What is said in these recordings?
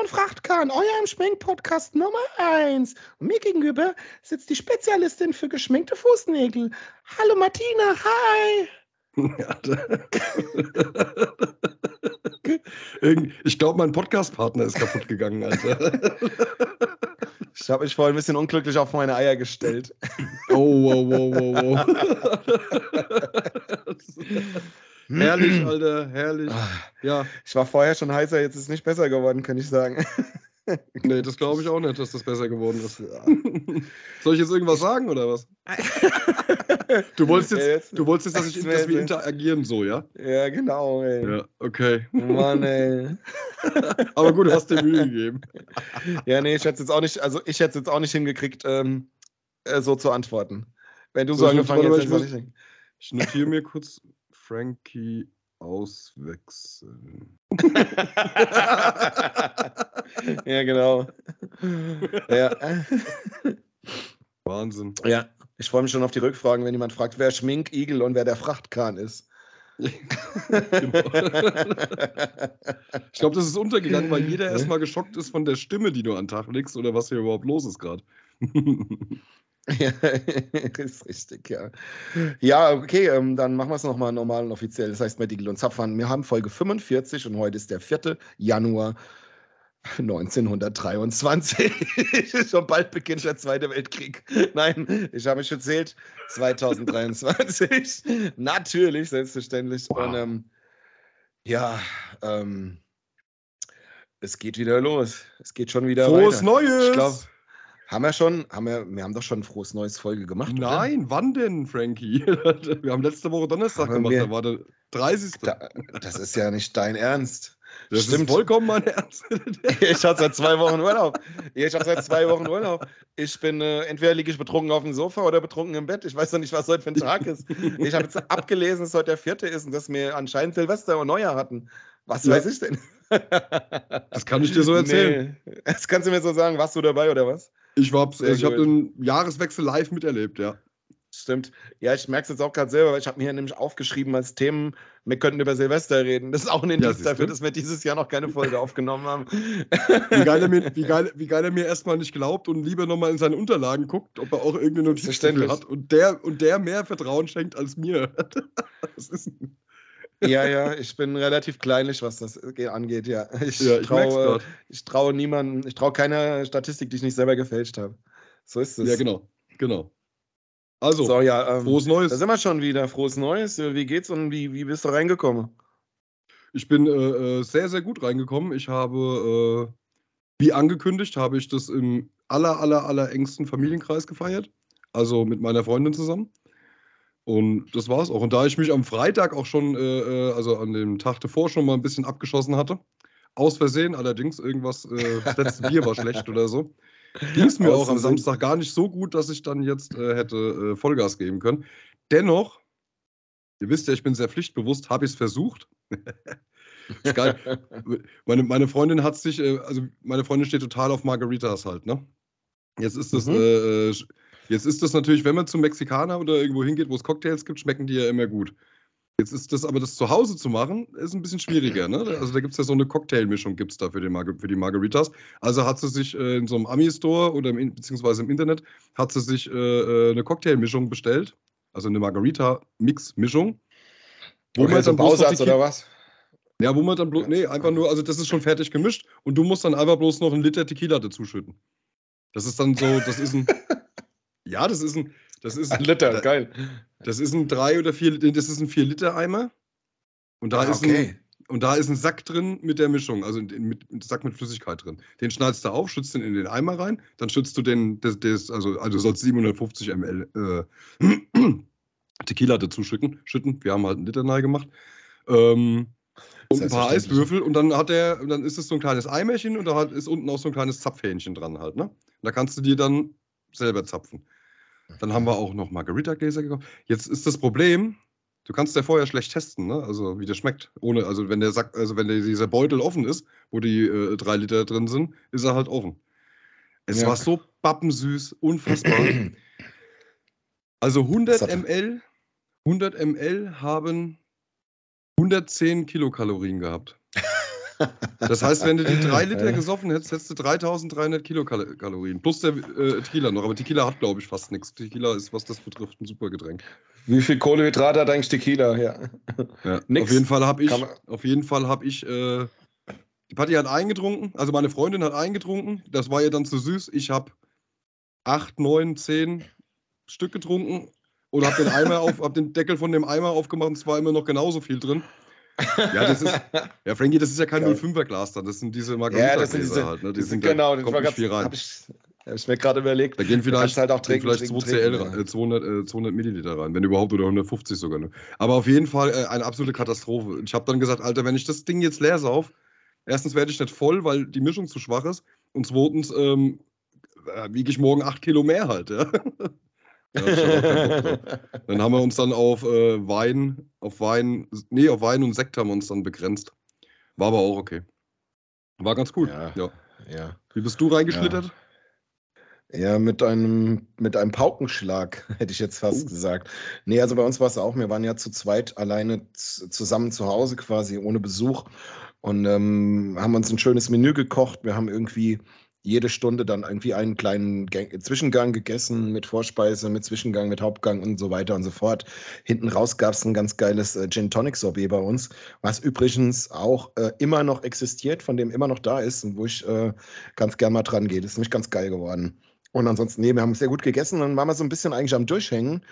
und Frachtkahn, eurem Schminkpodcast Nummer 1. Und mir gegenüber sitzt die Spezialistin für geschminkte Fußnägel. Hallo Martina, hi. ich glaube, mein Podcast-Partner ist kaputt gegangen, Alter. Ich habe mich vorhin ein bisschen unglücklich auf meine Eier gestellt. Oh, wow, wow, wow, wow. Herrlich, Alter, herrlich. Ah. Ja. Ich war vorher schon heißer, jetzt ist es nicht besser geworden, kann ich sagen. Nee, das glaube ich auch nicht, dass das besser geworden ist. Ja. Soll ich jetzt irgendwas sagen oder was? Du wolltest jetzt, du wolltest jetzt dass, ich, dass wir interagieren so, ja? Ja, genau, ey. Ja, okay. Mann, ey. Aber gut, du hast dir Mühe gegeben. Ja, nee, ich hätte jetzt auch nicht, also ich hätte es jetzt auch nicht hingekriegt, ähm, äh, so zu antworten. Wenn du so, so angefangen hättest, ich, ich notiere mir kurz Frankie auswechseln. ja, genau. Ja. Wahnsinn. Ja, ich freue mich schon auf die Rückfragen, wenn jemand fragt, wer Schminkigel und wer der Frachtkahn ist. ich glaube, das ist untergegangen, weil jeder erstmal geschockt ist von der Stimme, die du an den Tag legst oder was hier überhaupt los ist gerade. Ja, ist richtig, ja. Ja, okay, ähm, dann machen wir es nochmal normal und offiziell. Das heißt, Medical und Zapfhahn, wir haben Folge 45 und heute ist der 4. Januar 1923. schon bald beginnt der Zweite Weltkrieg. Nein, ich habe mich erzählt. 2023. Natürlich, selbstverständlich. Wow. Und ähm, ja, ähm, es geht wieder los. Es geht schon wieder Frohes weiter. Neues! Ich glaube, haben wir schon, haben wir, wir haben doch schon ein frohes neues Folge gemacht. Nein, oder? wann denn, Frankie? wir haben letzte Woche Donnerstag haben gemacht, wir, da war der 30. Da, das ist ja nicht dein Ernst. Das Stimmt. ist vollkommen mein Ernst. ich habe seit zwei Wochen Urlaub. Ich habe seit zwei Wochen Urlaub. Ich bin, äh, entweder liege ich betrunken auf dem Sofa oder betrunken im Bett. Ich weiß noch nicht, was heute für ein Tag ist. Ich habe jetzt abgelesen, dass heute der vierte ist und dass wir anscheinend Silvester und Neujahr hatten. Was ja. weiß ich denn? das kann ich dir so erzählen. Nee. Das kannst du mir so sagen. Warst du dabei oder was? Ich, also ich habe den Jahreswechsel live miterlebt, ja. Stimmt. Ja, ich merke es jetzt auch gerade selber, weil ich habe mir hier nämlich aufgeschrieben als Themen, wir könnten über Silvester reden. Das ist auch ein Indiz ja, dafür, dass wir dieses Jahr noch keine Folge aufgenommen haben. Wie geil, er mir, wie, geil, wie geil er mir erstmal nicht glaubt und lieber nochmal in seine Unterlagen guckt, ob er auch irgendeine Notiz hat. Und der, und der mehr Vertrauen schenkt als mir. Das ist ja, ja, ich bin relativ kleinlich, was das angeht, ja. Ich ja, traue ich trau niemandem, ich traue keiner Statistik, die ich nicht selber gefälscht habe. So ist es. Ja, genau. Genau. Also, so, ja, ähm, frohes Neues. Da sind wir schon wieder. Frohes Neues. Wie geht's und wie, wie bist du reingekommen? Ich bin äh, äh sehr, sehr gut reingekommen. Ich habe, äh, wie angekündigt, habe ich das im aller, aller, aller engsten Familienkreis gefeiert. Also mit meiner Freundin zusammen. Und das war es auch. Und da ich mich am Freitag auch schon, äh, äh, also an dem Tag davor schon mal ein bisschen abgeschossen hatte, aus Versehen allerdings, irgendwas, äh, das letzte Bier war schlecht oder so, ging es mir auch am Samstag gar nicht so gut, dass ich dann jetzt äh, hätte äh, Vollgas geben können. Dennoch, ihr wisst ja, ich bin sehr pflichtbewusst, habe ich es versucht. meine, meine Freundin hat sich, äh, also meine Freundin steht total auf Margaritas halt, ne? Jetzt ist das mhm. Jetzt ist das natürlich, wenn man zum Mexikaner oder irgendwo hingeht, wo es Cocktails gibt, schmecken die ja immer gut. Jetzt ist das aber, das zu Hause zu machen, ist ein bisschen schwieriger. Ne? Also da gibt es ja so eine Cocktailmischung, gibt es da für, den Mar für die Margaritas. Also hat sie sich äh, in so einem Ami-Store oder im, beziehungsweise im Internet, hat sie sich äh, äh eine Cocktailmischung bestellt. Also eine Margarita-Mix-Mischung. Wo okay, man so dann Bausatz oder was? Ja, wo man dann bloß, nee, einfach nur, also das ist schon fertig gemischt und du musst dann einfach bloß noch einen Liter Tequila dazu schütten. Das ist dann so, das ist ein, Ja, das ist ein. Das ist ein Liter, da, geil. Das ist ein 3 oder 4 das ist ein 4 Liter Eimer. Und da ah, ist okay. ein, und da ist ein Sack drin mit der Mischung, also mit, ein Sack mit Flüssigkeit drin. Den schneidest du auf, schützt den in den Eimer rein, dann schützt du den, das, das, also, also du sollst 750 ml äh, Tequila dazu schütten, schütten. Wir haben halt einen Liter nahe gemacht. Ähm, und ein paar Eiswürfel und dann hat der, dann ist es so ein kleines Eimerchen und da ist unten auch so ein kleines Zapfhähnchen dran halt, ne? Da kannst du dir dann selber zapfen. Dann haben wir auch noch Margarita-Gläser gekauft. Jetzt ist das Problem, du kannst ja vorher schlecht testen, ne? Also wie der schmeckt. Ohne, also wenn der Sack, also wenn der, dieser Beutel offen ist, wo die äh, drei Liter drin sind, ist er halt offen. Es ja. war so bappensüß, unfassbar. also 100 ml, 100 ml haben 110 Kilokalorien gehabt. Das heißt, wenn du die drei Liter gesoffen hättest, hättest du 3300 Kilokalorien. Plus der äh, Tequila noch. Aber Tequila hat, glaube ich, fast nichts. Tequila ist, was das betrifft, ein super Getränk. Wie viel Kohlenhydrate hat eigentlich Tequila? Ja. ja. Auf jeden Fall habe ich, auf jeden Fall habe ich, äh, die Patti hat eingetrunken, also meine Freundin hat eingetrunken. Das war ihr dann zu süß. Ich habe acht, neun, zehn Stück getrunken und habe den Eimer auf, hab den Deckel von dem Eimer aufgemacht und es war immer noch genauso viel drin. Ja, das ist, ja, Frankie, das ist ja kein 05er Glas da, das sind diese Margarita ja, das sind diese, halt, ne? Die sind, genau, da kommt nicht viel rein. Hab ich, habe ich mir gerade überlegt. Da gehen vielleicht, halt auch trinken, vielleicht 2 CL, ja. 200, äh, 200 Milliliter rein, wenn überhaupt, oder 150 sogar. Ne? Aber auf jeden Fall äh, eine absolute Katastrophe. Ich habe dann gesagt, Alter, wenn ich das Ding jetzt leer sauf, erstens werde ich nicht voll, weil die Mischung zu schwach ist. Und zweitens ähm, äh, wiege ich morgen 8 Kilo mehr halt. Ja? Ja, dann haben wir uns dann auf äh, Wein, auf Wein, nee, auf Wein und Sekt haben wir uns dann begrenzt. War aber auch okay. War ganz cool. Ja. ja. ja. Wie bist du reingeschlittert? Ja. ja, mit einem, mit einem Paukenschlag, hätte ich jetzt fast oh. gesagt. Nee, also bei uns war es auch, wir waren ja zu zweit alleine zusammen zu Hause quasi, ohne Besuch. Und ähm, haben uns ein schönes Menü gekocht. Wir haben irgendwie jede Stunde dann irgendwie einen kleinen Gang Zwischengang gegessen mit Vorspeise, mit Zwischengang, mit Hauptgang und so weiter und so fort. Hinten raus gab es ein ganz geiles äh, Gin Tonic Sorbet bei uns, was übrigens auch äh, immer noch existiert, von dem immer noch da ist und wo ich äh, ganz gern mal dran gehe. Das ist nämlich ganz geil geworden. Und ansonsten, nee, wir haben sehr gut gegessen und waren wir so ein bisschen eigentlich am Durchhängen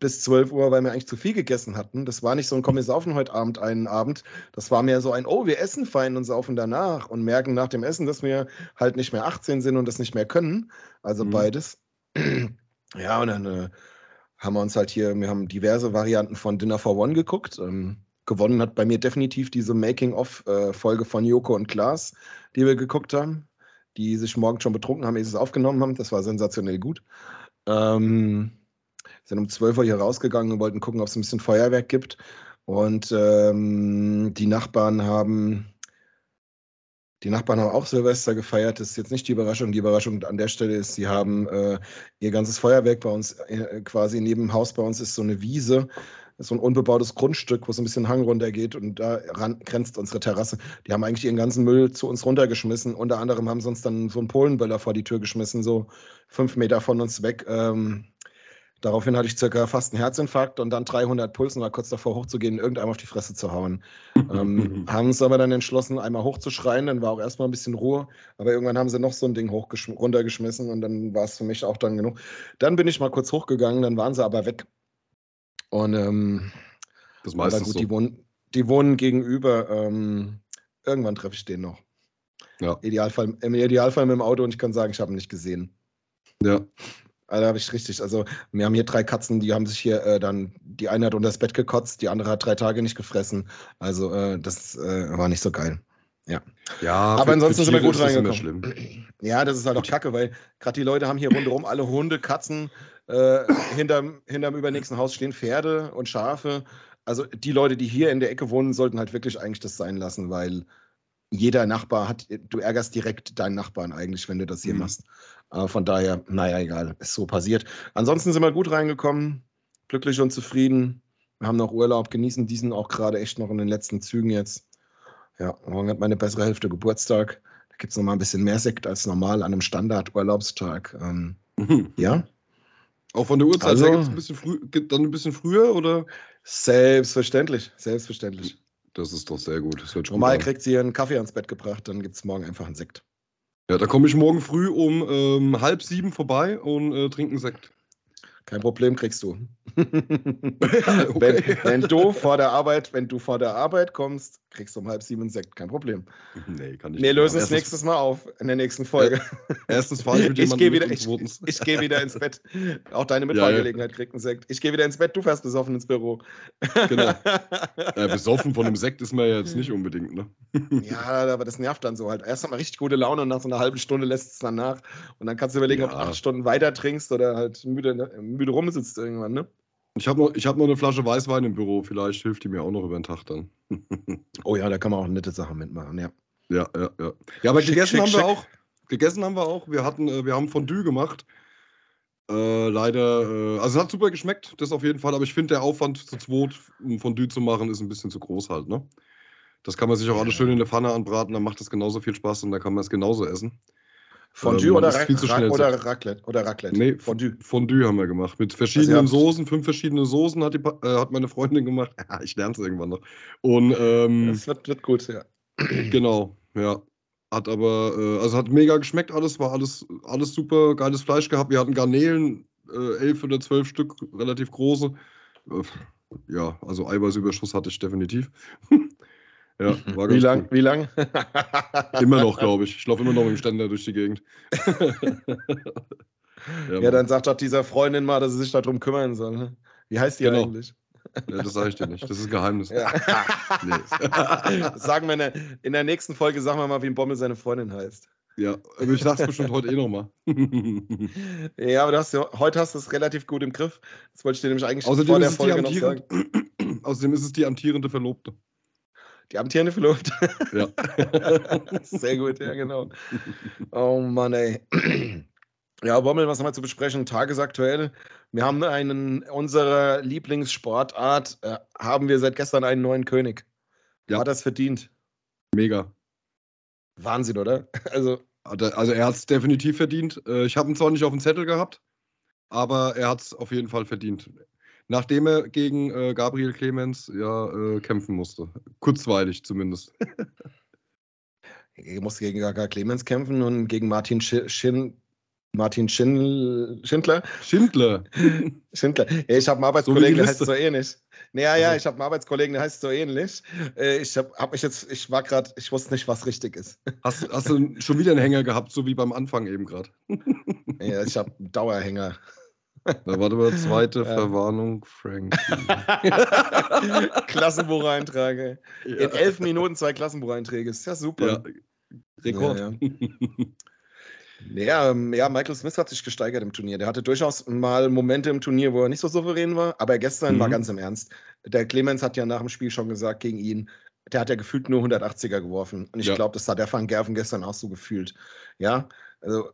bis 12 Uhr, weil wir eigentlich zu viel gegessen hatten. Das war nicht so ein Komm, wir saufen heute Abend einen Abend. Das war mehr so ein, oh, wir essen fein und saufen danach und merken nach dem Essen, dass wir halt nicht mehr 18 sind und das nicht mehr können. Also mhm. beides. Ja, und dann äh, haben wir uns halt hier, wir haben diverse Varianten von Dinner for One geguckt. Ähm, gewonnen hat bei mir definitiv diese Making-of-Folge äh, von Joko und Klaas, die wir geguckt haben, die sich morgen schon betrunken haben, ehe sie es aufgenommen haben. Das war sensationell gut. Ähm, sind um 12 Uhr hier rausgegangen und wollten gucken, ob es ein bisschen Feuerwerk gibt. Und ähm, die Nachbarn haben die Nachbarn haben auch Silvester gefeiert. Das ist jetzt nicht die Überraschung. Die Überraschung an der Stelle ist, sie haben äh, ihr ganzes Feuerwerk bei uns äh, quasi neben dem Haus bei uns ist so eine Wiese, so ein unbebautes Grundstück, wo es ein bisschen Hang runter geht und da ran, grenzt unsere Terrasse. Die haben eigentlich ihren ganzen Müll zu uns runtergeschmissen. Unter anderem haben sie uns dann so einen Polenböller vor die Tür geschmissen, so fünf Meter von uns weg. Ähm, Daraufhin hatte ich circa fast einen Herzinfarkt und dann 300 Puls und war kurz davor hochzugehen, irgendeinem auf die Fresse zu hauen. ähm, haben uns aber dann entschlossen, einmal hochzuschreien, dann war auch erstmal ein bisschen Ruhe, aber irgendwann haben sie noch so ein Ding runtergeschmissen und dann war es für mich auch dann genug. Dann bin ich mal kurz hochgegangen, dann waren sie aber weg. Und ähm, das meiste gut, so. die, wohnen, die wohnen gegenüber. Ähm, irgendwann treffe ich den noch. Ja. Idealfall, Im Idealfall mit dem Auto und ich kann sagen, ich habe ihn nicht gesehen. Ja. Also habe ich richtig. Also wir haben hier drei Katzen, die haben sich hier äh, dann, die eine hat unter das Bett gekotzt, die andere hat drei Tage nicht gefressen. Also äh, das äh, war nicht so geil. Ja. Ja, aber ansonsten sind wir gut reingekommen. Ja, das ist halt auch kacke, weil gerade die Leute haben hier rundherum alle Hunde, Katzen, äh, hinterm, hinterm übernächsten Haus stehen Pferde und Schafe. Also die Leute, die hier in der Ecke wohnen, sollten halt wirklich eigentlich das sein lassen, weil jeder Nachbar hat, du ärgerst direkt deinen Nachbarn eigentlich, wenn du das hier mhm. machst. Aber von daher, naja, egal, ist so passiert. Ansonsten sind wir gut reingekommen, glücklich und zufrieden. Wir haben noch Urlaub, genießen diesen auch gerade echt noch in den letzten Zügen jetzt. Ja, morgen hat meine bessere Hälfte Geburtstag. Da gibt es nochmal ein bisschen mehr Sekt als normal an einem Standard-Urlaubstag. Ähm, mhm. Ja. Auch von der Uhrzeit also, her gibt es dann ein bisschen früher oder? Selbstverständlich, selbstverständlich. Das ist doch sehr gut. Normal kriegt sie ihren Kaffee ans Bett gebracht, dann gibt es morgen einfach einen Sekt. Ja, da komme ich morgen früh um ähm, halb sieben vorbei und äh, trinke einen Sekt. Kein Problem, kriegst du. okay. wenn, wenn, du vor der Arbeit, wenn du vor der Arbeit kommst, kriegst du um halb sieben einen Sekt, kein Problem. Nee, kann ich Wir lösen es nächstes Mal auf in der nächsten Folge. Erstens fahre ich mit ich gehe wieder, ich, ich gehe wieder ins Bett. Auch deine Mitfahrgelegenheit ja, ja. kriegt einen Sekt. Ich gehe wieder ins Bett, du fährst besoffen ins Büro. genau. Ja, besoffen von einem Sekt ist man ja jetzt nicht unbedingt, ne? ja, aber das nervt dann so halt. Erst einmal richtig gute Laune und nach so einer halben Stunde lässt es dann nach. Und dann kannst du überlegen, ob du acht Stunden weiter trinkst oder halt müde, müde rumsitzt irgendwann, ne? Ich habe noch, hab noch eine Flasche Weißwein im Büro. Vielleicht hilft die mir auch noch über den Tag dann. oh ja, da kann man auch nette Sachen mitmachen, ja. Ja, ja, ja. Ja, aber schick, gegessen schick, haben wir auch. Gegessen haben wir auch. Wir hatten, äh, wir haben Fondue gemacht. Äh, leider, äh, also es hat super geschmeckt, das auf jeden Fall, aber ich finde, der Aufwand zu zweit, um Fondue zu machen, ist ein bisschen zu groß halt, ne? Das kann man sich auch alles schön in der Pfanne anbraten, dann macht das genauso viel Spaß und dann kann man es genauso essen. Fondue ähm, oder, Ra Ra oder Raclette? Oder Raclette? Nee, Fondue. Fondue haben wir gemacht. Mit verschiedenen also Soßen, fünf verschiedene Soßen hat, die, äh, hat meine Freundin gemacht. ich lerne es irgendwann noch. Und ähm, das wird, wird gut, ja. Genau, ja. Hat aber, äh, also hat mega geschmeckt alles, war alles, alles super, geiles Fleisch gehabt. Wir hatten Garnelen, äh, elf oder zwölf Stück, relativ große. Äh, ja, also Eiweißüberschuss hatte ich definitiv. Ja, war wie lang? Cool. Wie lang? immer noch, glaube ich. Ich laufe immer noch mit dem Ständer durch die Gegend. ja, ja dann sagt doch dieser Freundin mal, dass sie sich darum kümmern soll. Ne? Wie heißt die genau. eigentlich? Ja, das sage ich dir nicht. Das ist ein Geheimnis. Ja. nee. sagen wir in der, in der, nächsten Folge, sagen wir mal, wie ein Bommel seine Freundin heißt. Ja, aber ich sag's bestimmt heute eh nochmal. ja, aber hast heute hast du es relativ gut im Griff. Das wollte ich dir nämlich eigentlich Außerdem vor der Folge noch sagen. Außerdem ist es die amtierende Verlobte. Die amtierende Verlobte. Ja. Sehr gut, ja, genau. Oh Mann, ey. Ja, Bommel, was haben wir zu besprechen? Tagesaktuell. Wir haben einen, unserer Lieblingssportart, äh, haben wir seit gestern einen neuen König. Ja. Hat das verdient? Mega. Wahnsinn, oder? Also, also er hat es definitiv verdient. Äh, ich habe ihn zwar nicht auf dem Zettel gehabt, aber er hat es auf jeden Fall verdient nachdem er gegen äh, Gabriel Clemens ja äh, kämpfen musste. Kurzweilig zumindest. er musste gegen Gaga Clemens kämpfen und gegen Martin Sch Schin Martin Schindl Schindler. Schindler. Schindler. Ich habe einen Arbeitskollegen, so der heißt so ähnlich. Naja, also. ja, ich habe einen Arbeitskollegen, der heißt so ähnlich. Äh, ich habe hab mich jetzt, ich war gerade, ich wusste nicht, was richtig ist. Hast, hast du schon wieder einen Hänger gehabt, so wie beim Anfang eben gerade? ja, ich habe einen Dauerhänger. Da war aber zweite Verwarnung, Frank. Klassenbucheintrag. Ja. In elf Minuten zwei Klassenbucheinträge. Ist ja super. Ja. Rekord. Ja, ja. Ähm, ja, Michael Smith hat sich gesteigert im Turnier. Der hatte durchaus mal Momente im Turnier, wo er nicht so souverän war, aber gestern mhm. war ganz im Ernst. Der Clemens hat ja nach dem Spiel schon gesagt gegen ihn, der hat ja gefühlt nur 180er geworfen. Und ich glaube, das hat der Van Gerven gestern auch so gefühlt. Ja, also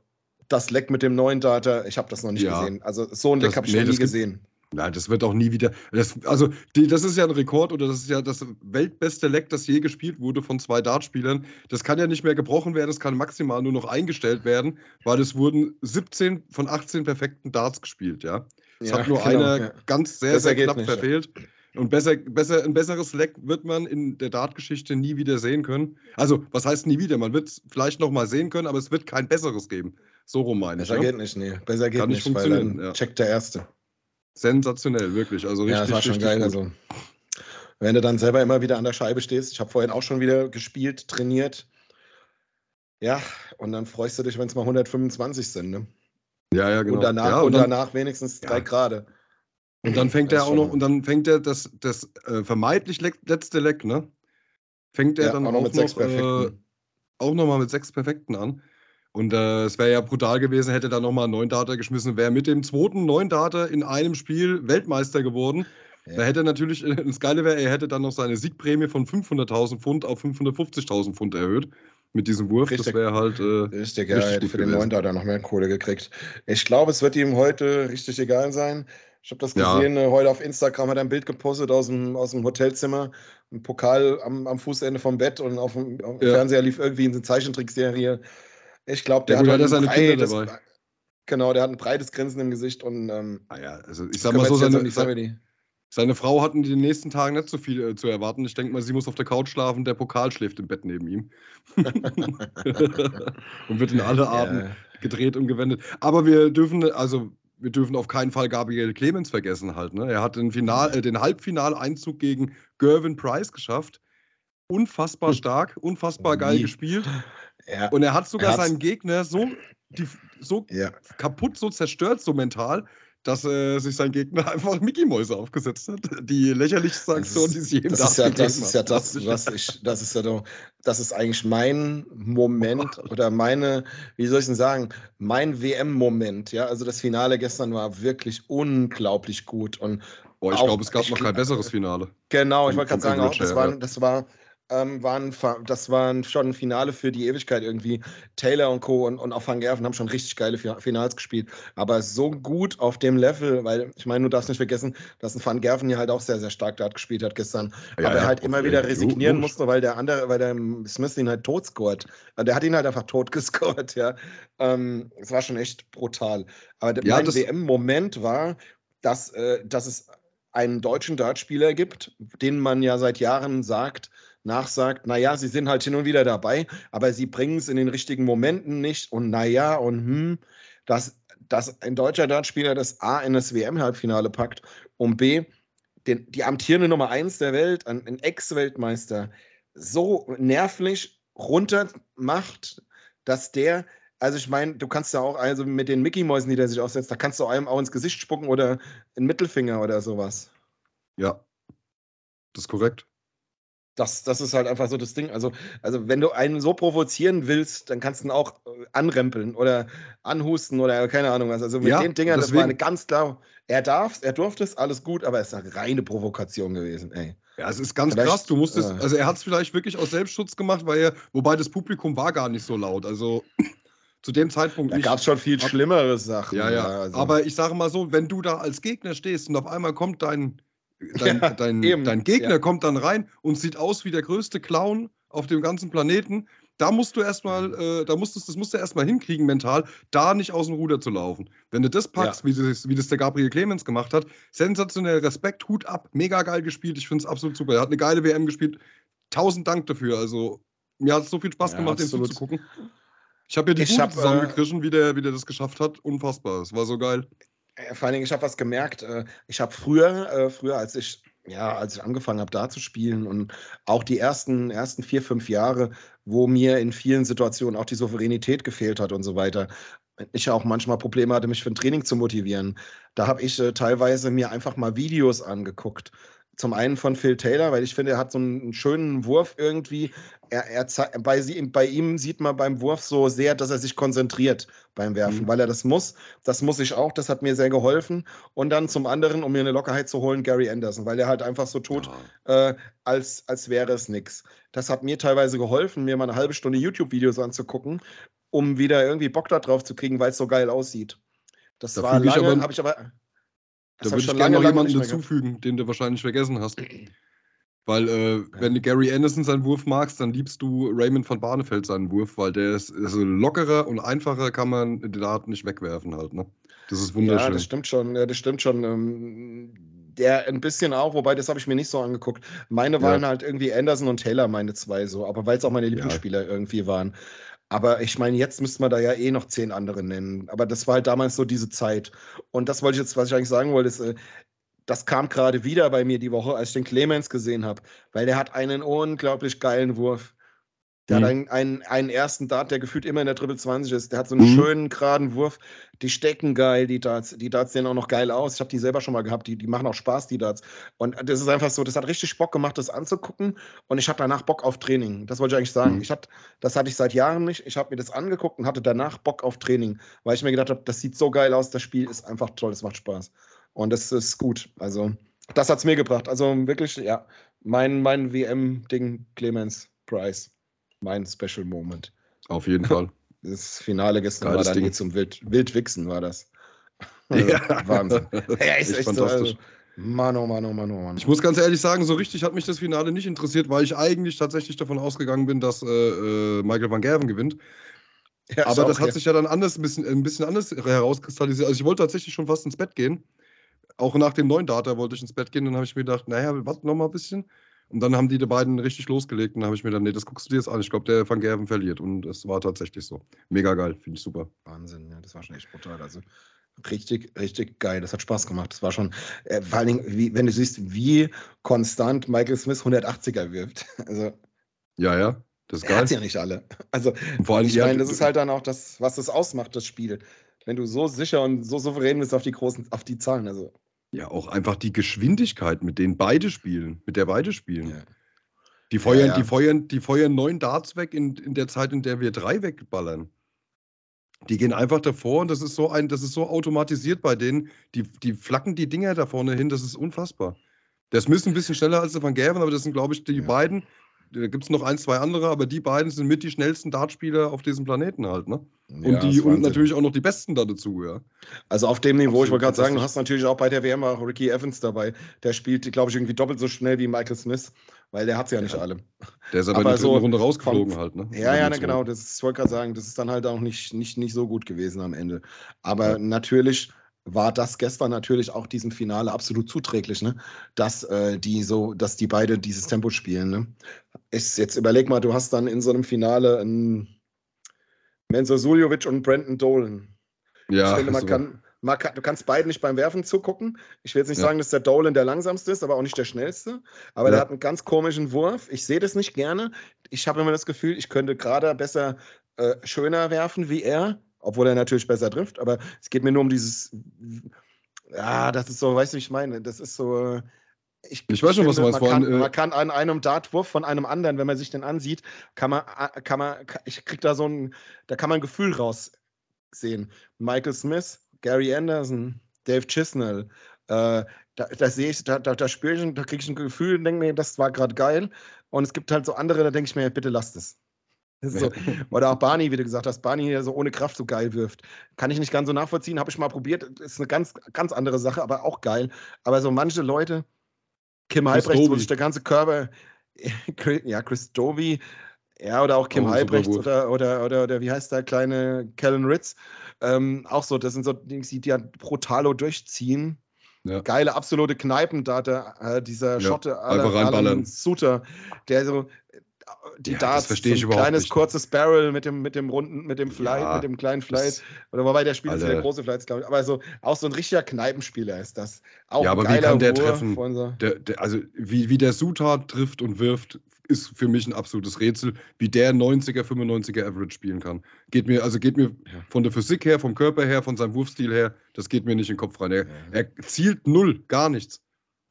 das Leck mit dem neuen Data, ich habe das noch nicht ja. gesehen. Also so ein Leck habe ich nee, noch nie gesehen. Nein, das wird auch nie wieder. Das, also, die, das ist ja ein Rekord oder das ist ja das weltbeste Leck, das je gespielt wurde von zwei Dartspielern. Das kann ja nicht mehr gebrochen werden, das kann maximal nur noch eingestellt werden, weil es wurden 17 von 18 perfekten Darts gespielt, ja. Es ja, hat nur genau, einer ja. ganz sehr, sehr knapp nicht, verfehlt. Ja. Und besser, besser, ein besseres Leck wird man in der Dart-Geschichte nie wieder sehen können. Also, was heißt nie wieder? Man wird es vielleicht noch mal sehen können, aber es wird kein besseres geben. So rum meine ich. Besser ja? geht nicht, nee. Besser geht Kann nicht, nicht funktionieren. Ja. checkt der Erste. Sensationell, wirklich. Also richtig, ja, das war schon geil. Gut. Also, wenn du dann selber immer wieder an der Scheibe stehst, ich habe vorhin auch schon wieder gespielt, trainiert. Ja, und dann freust du dich, wenn es mal 125 sind, ne? Ja, ja, genau. Und danach, ja, und, und dann, danach wenigstens drei Grad. Und dann fängt er auch noch, und dann fängt er das, das äh, vermeintlich letzte Leck, ne? Fängt er dann auch, noch, mit noch, äh, auch noch mal mit sechs Perfekten an. Und äh, es wäre ja brutal gewesen, hätte da nochmal einen neuen Data geschmissen, wäre mit dem zweiten neuen Data in einem Spiel Weltmeister geworden. Ja. Da hätte natürlich, äh, das Geile wäre, er hätte dann noch seine Siegprämie von 500.000 Pfund auf 550.000 Pfund erhöht mit diesem Wurf. Richtig, das wäre halt. Äh, richtig, er hätte für gewesen. den neuen Data noch mehr Kohle gekriegt. Ich glaube, es wird ihm heute richtig egal sein. Ich habe das gesehen, ja. Äh, heute auf Instagram hat er ein Bild gepostet aus dem, aus dem Hotelzimmer, ein Pokal am, am Fußende vom Bett und auf dem, auf dem ja. Fernseher lief irgendwie eine Zeichentrickserie ich glaube, der, der, hat, halt ein breites, dabei. Genau, der hat ein breites Grinsen im Gesicht und ähm, ah ja, also ich sag mal so, seine, seine, seine, Frau hatten die nächsten Tagen nicht so viel äh, zu erwarten. Ich denke mal, sie muss auf der Couch schlafen, der Pokal schläft im Bett neben ihm. und wird in alle Arten yeah. gedreht und gewendet. Aber wir dürfen, also wir dürfen auf keinen Fall Gabriel Clemens vergessen halt. Ne? Er hat den, Final, äh, den Halbfinaleinzug gegen Gervin Price geschafft. Unfassbar hm. stark, unfassbar geil gespielt. Ja. Und er hat sogar er seinen Gegner so, die, so ja. kaputt, so zerstört, so mental, dass äh, sich sein Gegner einfach Mickey-Mäuse aufgesetzt hat. Die lächerlichste Aktion, die sie ihm das ist ja, das ist ja das, was ich, das ist ja doch, das ist eigentlich mein Moment oder meine, wie soll ich denn sagen, mein WM-Moment. Ja, also das Finale gestern war wirklich unglaublich gut und Boah, ich glaube, es gab noch kein besseres Finale. Genau, ich wollte gerade sagen, auch, das, war, das war ähm, waren, das waren schon Finale für die Ewigkeit irgendwie. Taylor und Co. und, und auch Van Gerven haben schon richtig geile Finals gespielt. Aber so gut auf dem Level, weil ich meine, du darfst nicht vergessen, dass ein Van Gerven ja halt auch sehr, sehr stark dort gespielt hat gestern. Ja, aber er halt immer wieder resignieren musste, weil der andere, weil der Smith ihn halt tot scored. Der hat ihn halt einfach tot gescored, ja. Ähm, es war schon echt brutal. Aber ja, mein WM-Moment war, dass, äh, dass es einen deutschen Dartspieler gibt, den man ja seit Jahren sagt, nachsagt, naja, sie sind halt hin und wieder dabei, aber sie bringen es in den richtigen Momenten nicht und naja und hm, dass, dass ein deutscher Dartspieler das A in das WM-Halbfinale packt und B, den, die amtierende Nummer 1 der Welt, ein, ein Ex-Weltmeister, so nervlich runter macht, dass der, also ich meine, du kannst ja auch, also mit den Mickey-Mäusen, die der sich aufsetzt, da kannst du einem auch ins Gesicht spucken oder einen Mittelfinger oder sowas. Ja, das ist korrekt. Das, das ist halt einfach so das Ding. Also, also, wenn du einen so provozieren willst, dann kannst du ihn auch äh, anrempeln oder anhusten oder keine Ahnung was. Also mit ja, den Dingern, deswegen. das war eine ganz klar. Er darf er durfte es, alles gut, aber es ist eine reine Provokation gewesen, ey. Ja, es ist ganz vielleicht, krass. Du musstest, äh, also er hat es vielleicht wirklich aus Selbstschutz gemacht, weil er, wobei das Publikum war gar nicht so laut. Also zu dem Zeitpunkt. Da gab es schon viel schlimmere Sachen. Ja, ja. Also. Aber ich sage mal so, wenn du da als Gegner stehst und auf einmal kommt dein Dein, ja, dein, dein Gegner ja. kommt dann rein und sieht aus wie der größte Clown auf dem ganzen Planeten. Da musst du erstmal, mhm. äh, da musst du, das musst du erstmal hinkriegen, mental, da nicht aus dem Ruder zu laufen. Wenn du das packst, ja. wie, das, wie das der Gabriel Clemens gemacht hat, sensationell Respekt, Hut ab, mega geil gespielt. Ich finde es absolut super. Er hat eine geile WM gespielt. Tausend Dank dafür. Also, mir hat es so viel Spaß gemacht, den zuzugucken. Ich habe ja die Hut zusammengekrischen, äh, wie, der, wie der das geschafft hat. Unfassbar. Es war so geil. Äh, vor allen Dingen, ich habe was gemerkt. Äh, ich habe früher, äh, früher, als ich, ja, als ich angefangen habe, da zu spielen und auch die ersten, ersten vier, fünf Jahre, wo mir in vielen Situationen auch die Souveränität gefehlt hat und so weiter, ich auch manchmal Probleme hatte, mich für ein Training zu motivieren. Da habe ich teilweise mir einfach mal Videos angeguckt zum einen von Phil Taylor, weil ich finde, er hat so einen schönen Wurf irgendwie. Er, er bei, bei, ihm sieht man beim Wurf so sehr, dass er sich konzentriert beim Werfen, mhm. weil er das muss. Das muss ich auch, das hat mir sehr geholfen. Und dann zum anderen, um mir eine Lockerheit zu holen, Gary Anderson, weil er halt einfach so tut, ja. äh, als, als wäre es nichts. Das hat mir teilweise geholfen, mir mal eine halbe Stunde YouTube-Videos anzugucken, um wieder irgendwie Bock da drauf zu kriegen, weil es so geil aussieht. Das da war lange, habe ich aber da würde ich gerne noch jemanden dazufügen, den du wahrscheinlich vergessen hast. Weil, äh, ja. wenn du Gary Anderson seinen Wurf magst, dann liebst du Raymond von Barnefeld seinen Wurf, weil der ist, ist lockerer und einfacher, kann man den Art nicht wegwerfen halt. Ne? Das ist wunderschön. Ja, das stimmt schon. Ja, das stimmt schon. Ähm, der ein bisschen auch, wobei das habe ich mir nicht so angeguckt. Meine waren ja. halt irgendwie Anderson und Taylor, meine zwei so, aber weil es auch meine Lieblingsspieler irgendwie waren. Aber ich meine, jetzt müsste man da ja eh noch zehn andere nennen. Aber das war halt damals so diese Zeit. Und das wollte ich jetzt, was ich eigentlich sagen wollte, ist, äh, das kam gerade wieder bei mir die Woche, als ich den Clemens gesehen habe, weil der hat einen unglaublich geilen Wurf. Der mhm. hat einen, einen, einen, ersten Dart, der gefühlt immer in der Triple 20 ist. Der hat so einen mhm. schönen, geraden Wurf. Die stecken geil, die Darts. Die Darts sehen auch noch geil aus. Ich habe die selber schon mal gehabt. Die, die machen auch Spaß, die Darts. Und das ist einfach so, das hat richtig Bock gemacht, das anzugucken. Und ich habe danach Bock auf Training. Das wollte ich eigentlich sagen. Mhm. Ich hat, das hatte ich seit Jahren nicht. Ich habe mir das angeguckt und hatte danach Bock auf Training, weil ich mir gedacht habe, das sieht so geil aus. Das Spiel ist einfach toll. Es macht Spaß. Und das ist gut. Also, das hat es mir gebracht. Also wirklich, ja, mein, mein WM-Ding, Clemens Price mein Special Moment. Auf jeden Fall. Das Finale gestern Geiles war dann Ding. zum Wild, Wildwichsen, war das. Ja. Wahnsinn. Ja, ist echt fantastisch. So, also, Mann, oh Mann, oh Mann, oh Mann. Ich muss ganz ehrlich sagen, so richtig hat mich das Finale nicht interessiert, weil ich eigentlich tatsächlich davon ausgegangen bin, dass äh, äh Michael van Gerven gewinnt. Ja, Aber das hat sich ja dann anders, ein bisschen, ein bisschen anders herauskristallisiert. Also ich wollte tatsächlich schon fast ins Bett gehen. Auch nach dem neuen Data wollte ich ins Bett gehen. Dann habe ich mir gedacht, naja, warte noch mal ein bisschen. Und dann haben die, die beiden richtig losgelegt und dann habe ich mir dann, nee, das guckst du dir jetzt an. Ich glaube, der Van Gerven verliert. Und es war tatsächlich so. Mega geil, finde ich super. Wahnsinn, ja, das war schon echt brutal. Also richtig, richtig geil. Das hat Spaß gemacht. Das war schon, äh, vor allen Dingen, wie, wenn du siehst, wie konstant Michael Smith 180er wirft. Also, ja, ja. Das ist geil. Er hat ja nicht alle. Also, vor allem, ich meine, das ist halt dann auch das, was das ausmacht, das Spiel. Wenn du so sicher und so souverän bist auf die großen, auf die Zahlen. Also, ja, auch einfach die Geschwindigkeit, mit denen beide spielen, mit der beide spielen. Ja. Die feuern, ja, ja. Die, feuern, die feuern neun Darts weg in, in der Zeit, in der wir drei wegballern. Die gehen einfach davor und das ist so ein, das ist so automatisiert bei denen. Die, die flacken die Dinger da vorne hin, das ist unfassbar. Der Smith ein bisschen schneller als der Van Gerven, aber das sind, glaube ich, die beiden da gibt es noch ein, zwei andere, aber die beiden sind mit die schnellsten Dartspieler auf diesem Planeten halt, ne? Ja, Und, die, und natürlich auch noch die Besten da dazu, ja. Also auf dem Niveau, ich Absolut wollte gerade sagen, du hast natürlich auch bei der WM auch Ricky Evans dabei. Der spielt, glaube ich, irgendwie doppelt so schnell wie Michael Smith, weil der hat es ja nicht Ja. alle. Der ist aber, Aber in der dritten so Runde vom- rausgeflogen halt, ne? Ja, ja, ne, genau. Das ich wollte gerade sagen, das ist dann halt auch nicht, nicht, nicht so gut gewesen am Ende. Aber Ja. natürlich war das gestern natürlich auch diesem Finale absolut zuträglich, ne? Dass äh, die so, dass die beide dieses Tempo spielen. Ne? Ich, jetzt überleg mal, du hast dann in so einem Finale einen Menzo Suljovic und Brandon Dolan. Ja, ich finde, man kann, man kann, du kannst beiden nicht beim Werfen zugucken. Ich will jetzt nicht Ja. sagen, dass der Dolan der langsamste ist, aber auch nicht der schnellste. Aber Ja. der hat einen ganz komischen Wurf. Ich sehe das nicht gerne. Ich habe immer das Gefühl, ich könnte gerade besser äh, schöner werfen wie er, obwohl er natürlich besser trifft. Aber es geht mir nur um dieses. Ja, das ist so, weißt du, wie ich meine? Das ist so. Ich, Ich weiß schon, was du meinst, Man kann, äh, man kann an einem Dartwurf von einem anderen, wenn man sich den ansieht, kann man, äh, kann man, ich krieg da so ein, da kann man ein Gefühl raus sehen. Michael Smith, Gary Anderson, Dave Chisnell, äh, da, da sehe ich, da, da, da spüre ich, da kriege ich ein Gefühl und denke mir, das war gerade geil. Und es gibt halt so andere, da denke ich mir, bitte lasst es. So. Oder auch Barney, wie du gesagt hast, Barney, der so ohne Kraft so geil wirft. Kann ich nicht ganz so nachvollziehen, habe ich mal probiert. Ist eine ganz, ganz andere Sache, aber auch geil. Aber so manche Leute, Kim Chris Halbrecht, wo sich der ganze Körper, ja, Chris Doby, ja, oder auch Kim super Halbrechts oder, oder, oder, oder wie heißt der kleine Kellen Ritz. Ähm, auch so, das sind so Dings, die ja brutalo durchziehen. Ja. Geile, absolute Kneipendater, äh, dieser Ja, Schotte Alan, Suter, der so die Ja, das Darts, verstehe ich so ein überhaupt kleines, nicht. kurzes Barrel mit dem, mit dem runden, mit dem Flight, Ja, mit dem kleinen Das- Flight. Oder wobei der spielt Alter. große Flights, glaube ich. Aber so, auch so ein richtiger Kneipenspieler ist das. Auch Ja, aber wie kann der Wurf treffen? so- Der, der, also wie, wie der Sutar trifft und wirft, ist für mich ein absolutes Rätsel, wie der 90er, 95er Average spielen kann. Geht mir, also geht mir Ja. von der Physik her, vom Körper her, von seinem Wurfstil her, das geht mir nicht in den Kopf rein. Er, er zielt null, gar nichts.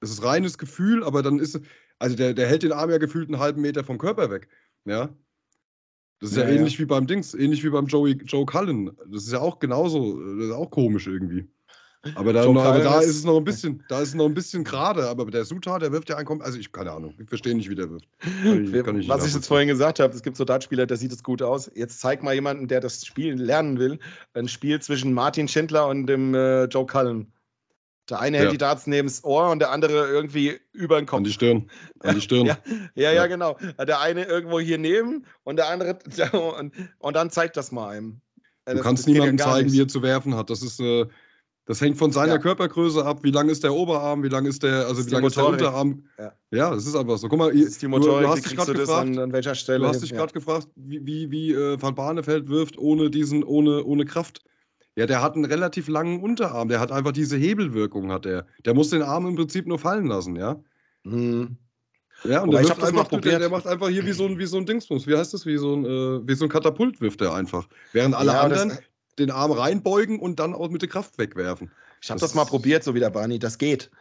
Das ist reines Gefühl, aber dann ist, also der, der hält den Arm ja gefühlt einen halben Meter vom Körper weg. Ja. Das ist ja, Ja, ja. ähnlich wie beim Dings, ähnlich wie beim Joey, Joe Cullen. Das ist ja auch genauso, das ist auch komisch irgendwie. Aber da, noch, aber da ist- ist es noch ein bisschen, da ist es noch ein bisschen gerade, aber der Sutar, der wirft ja ein, also ich keine Ahnung, ich verstehe nicht, wie der wirft. Kann ich- kann ich Was ich jetzt vorhin gesagt habe, es gibt so Dartspieler, der sieht es gut aus. Jetzt zeig mal jemanden, der das Spiel lernen will. Ein Spiel zwischen Martin Schindler und dem äh, Joe Cullen. Der eine hält Ja. die Darts neben das Ohr und der andere irgendwie über den Kopf. An die Stirn. An die Stirn. Ja, ja, ja, Ja. genau. Der eine irgendwo hier neben und der andere und, und dann zeigt das mal einem. Du kannst niemandem zeigen, wie er zu werfen hat. Das ist, äh, das hängt von seiner Ja. Körpergröße ab. Wie lang ist der Oberarm? Wie lang ist der, also ist wie lang ist der. Unterarm? Ja. Ja, das ist einfach so. Guck mal, Das ist die du, Motorik, du hast dich gerade das gefragt, an, an welcher Stelle? du hast dich hin? gerade gefragt, wie, wie, wie äh, Van Barneveld wirft ohne diesen, ohne, ohne Kraft. Ja, der hat einen relativ langen Unterarm. Der hat einfach diese Hebelwirkung, hat er. Der muss den Arm im Prinzip nur fallen lassen, ja. ja. Hm. Ja, und Wobei, der, wirft einfach, der, der macht einfach hier wie so ein, wie so ein Dingsbums. Wie heißt das? Wie so ein, äh, wie so ein Katapult wirft er einfach. Während alle Ja, das- anderen den Arm reinbeugen und dann auch mit der Kraft wegwerfen. Ich habe Das das, mal probiert, so wie der Barney. Das geht.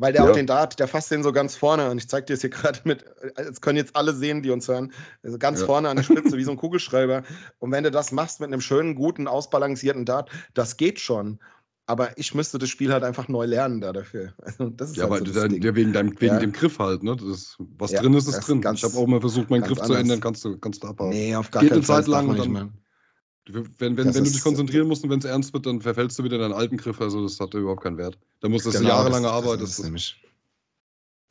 Weil der Ja. auch den Dart, der fasst den so ganz vorne. Und ich zeige dir das hier gerade mit. Das können jetzt alle sehen, die uns hören. Also ganz Ja. vorne an der Spitze, wie so ein Kugelschreiber. Und wenn du das machst mit einem schönen, guten, ausbalancierten Dart, das geht schon. Aber ich müsste das Spiel halt einfach neu lernen da dafür. Also das ist Ja, halt aber so das der, der wegen, deinem, wegen Ja. dem Griff halt, ne? Das was drin ist, ist drin. ich habe auch mal versucht, meinen Griff zu anders. ändern, kannst du, kannst du abhauen. Nee, auf gar Geht keinen eine Fall. Zeit lang dann-. Wenn, wenn, Das wenn du dich konzentrieren musst und wenn es ernst wird, dann verfällst du wieder in deinen alten Griff. Also das hat überhaupt keinen Wert. Da muss das Genau, jahrelange das- Arbeit. Das ist nämlich.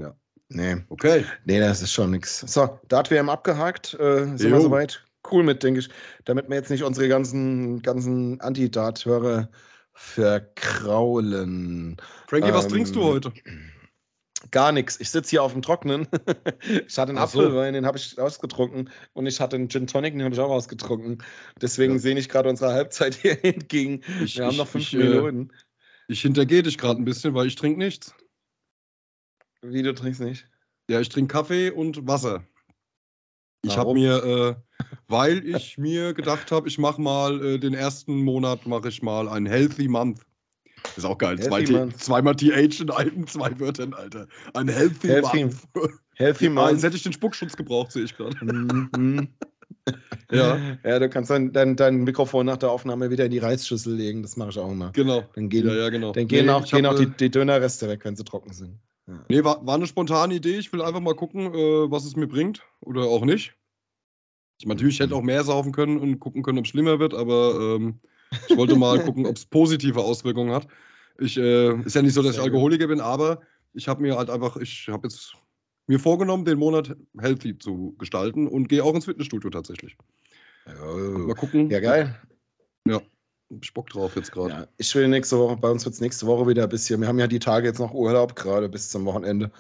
Ja. Nee. okay. Nee, das ist schon nix. So, Dart WM abgehakt. Äh, sind wir Jo. soweit? Cool mit, denke ich. Damit wir jetzt nicht unsere ganzen, ganzen Anti-Dart-Hörer verkraulen. Frankie, was Ähm, trinkst du heute? Gar nichts. Ich sitze hier auf dem Trockenen. ich hatte einen Ach so. Apfelwein, den habe ich ausgetrunken. Und ich hatte einen Gin Tonic, den habe ich auch ausgetrunken. Deswegen Ja. sehe ich gerade unsere Halbzeit hier entgegen. Ich, Wir haben ich, noch fünf ich, äh, Minuten. ich hintergehe dich gerade ein bisschen, weil ich trinke nichts. Wie, du trinkst nicht? Ja, ich trinke Kaffee und Wasser. Ich habe mir, äh, weil ich mir gedacht habe, ich mache mal äh, den ersten Monat mache ich mal ein Healthy Month. Ist auch geil. Zwei zweimal TH in einem, zwei Wörtern, Alter. Ein Healthy, Healthy Month. Healthy Month. jetzt hätte ich den Spuckschutz gebraucht, sehe ich gerade. Mhm. Ja. Ja, du kannst dein, dein, dein Mikrofon nach der Aufnahme wieder in die Reisschüssel legen. Das mache ich auch immer. Genau. Dann gehen, ja, ja, genau. dann gehen Nee, auch, gehen hab, auch äh, die, die Dönerreste weg, wenn sie trocken sind. Ja. Nee, war, war eine spontane Idee. Ich will einfach mal gucken, äh, was es mir bringt oder auch nicht. Ich meine, natürlich hätte auch mehr saufen können und gucken können, ob es schlimmer wird, aber ähm, ich wollte mal gucken, ob es positive Auswirkungen hat. Ich, äh, ist ja nicht so, dass ich Alkoholiker bin, aber ich habe mir halt einfach, ich habe jetzt mir vorgenommen, den Monat healthy zu gestalten und gehe auch ins Fitnessstudio tatsächlich. Ja, mal gucken. Ja, geil. Ja, ich Bock drauf jetzt gerade. Ja, ich will nächste Woche, bei uns wird es nächste Woche wieder ein bisschen. Wir haben ja die Tage jetzt noch Urlaub, gerade bis zum Wochenende.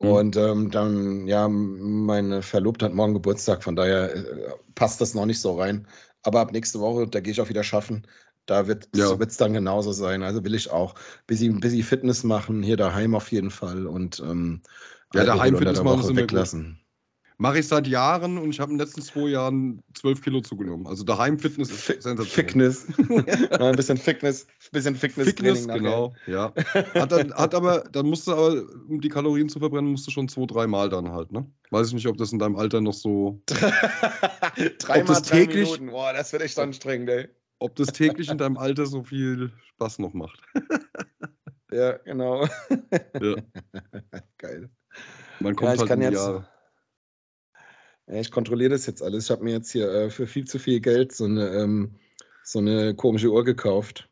Mhm. Und ähm, dann, ja, meine Verlobte hat morgen Geburtstag, von daher äh, passt das noch nicht so rein. Aber ab nächste Woche, da gehe ich auch wieder schaffen. Da wird es ja. dann genauso sein. Also will ich auch bisschen, bisschen Fitness machen, hier daheim auf jeden Fall. Und ähm, ja, daheim Fitness machen sie weglassen. Mache ich seit Jahren und ich habe in den letzten zwei Jahren zwölf Kilo zugenommen. Also daheim Fitness ist sensationell. Fitness. ein bisschen Fitness, bisschen Fitness. Fitness, genau, ja. Hat, dann, hat aber, dann musst du aber, um die Kalorien zu verbrennen, musst du schon zwei, drei Mal dann halt, ne? Weiß ich nicht, ob das in deinem Alter noch so. Dreimal drei Minuten, boah, das wird echt anstrengend, ey. Ob das täglich in deinem Alter so viel Spaß noch macht. ja, genau. Ja. Geil. Man kommt ja, halt in die jetzt, Jahre. Ich kontrolliere das jetzt alles. Ich habe mir jetzt hier äh, für viel zu viel Geld so eine, ähm, so eine komische Uhr gekauft.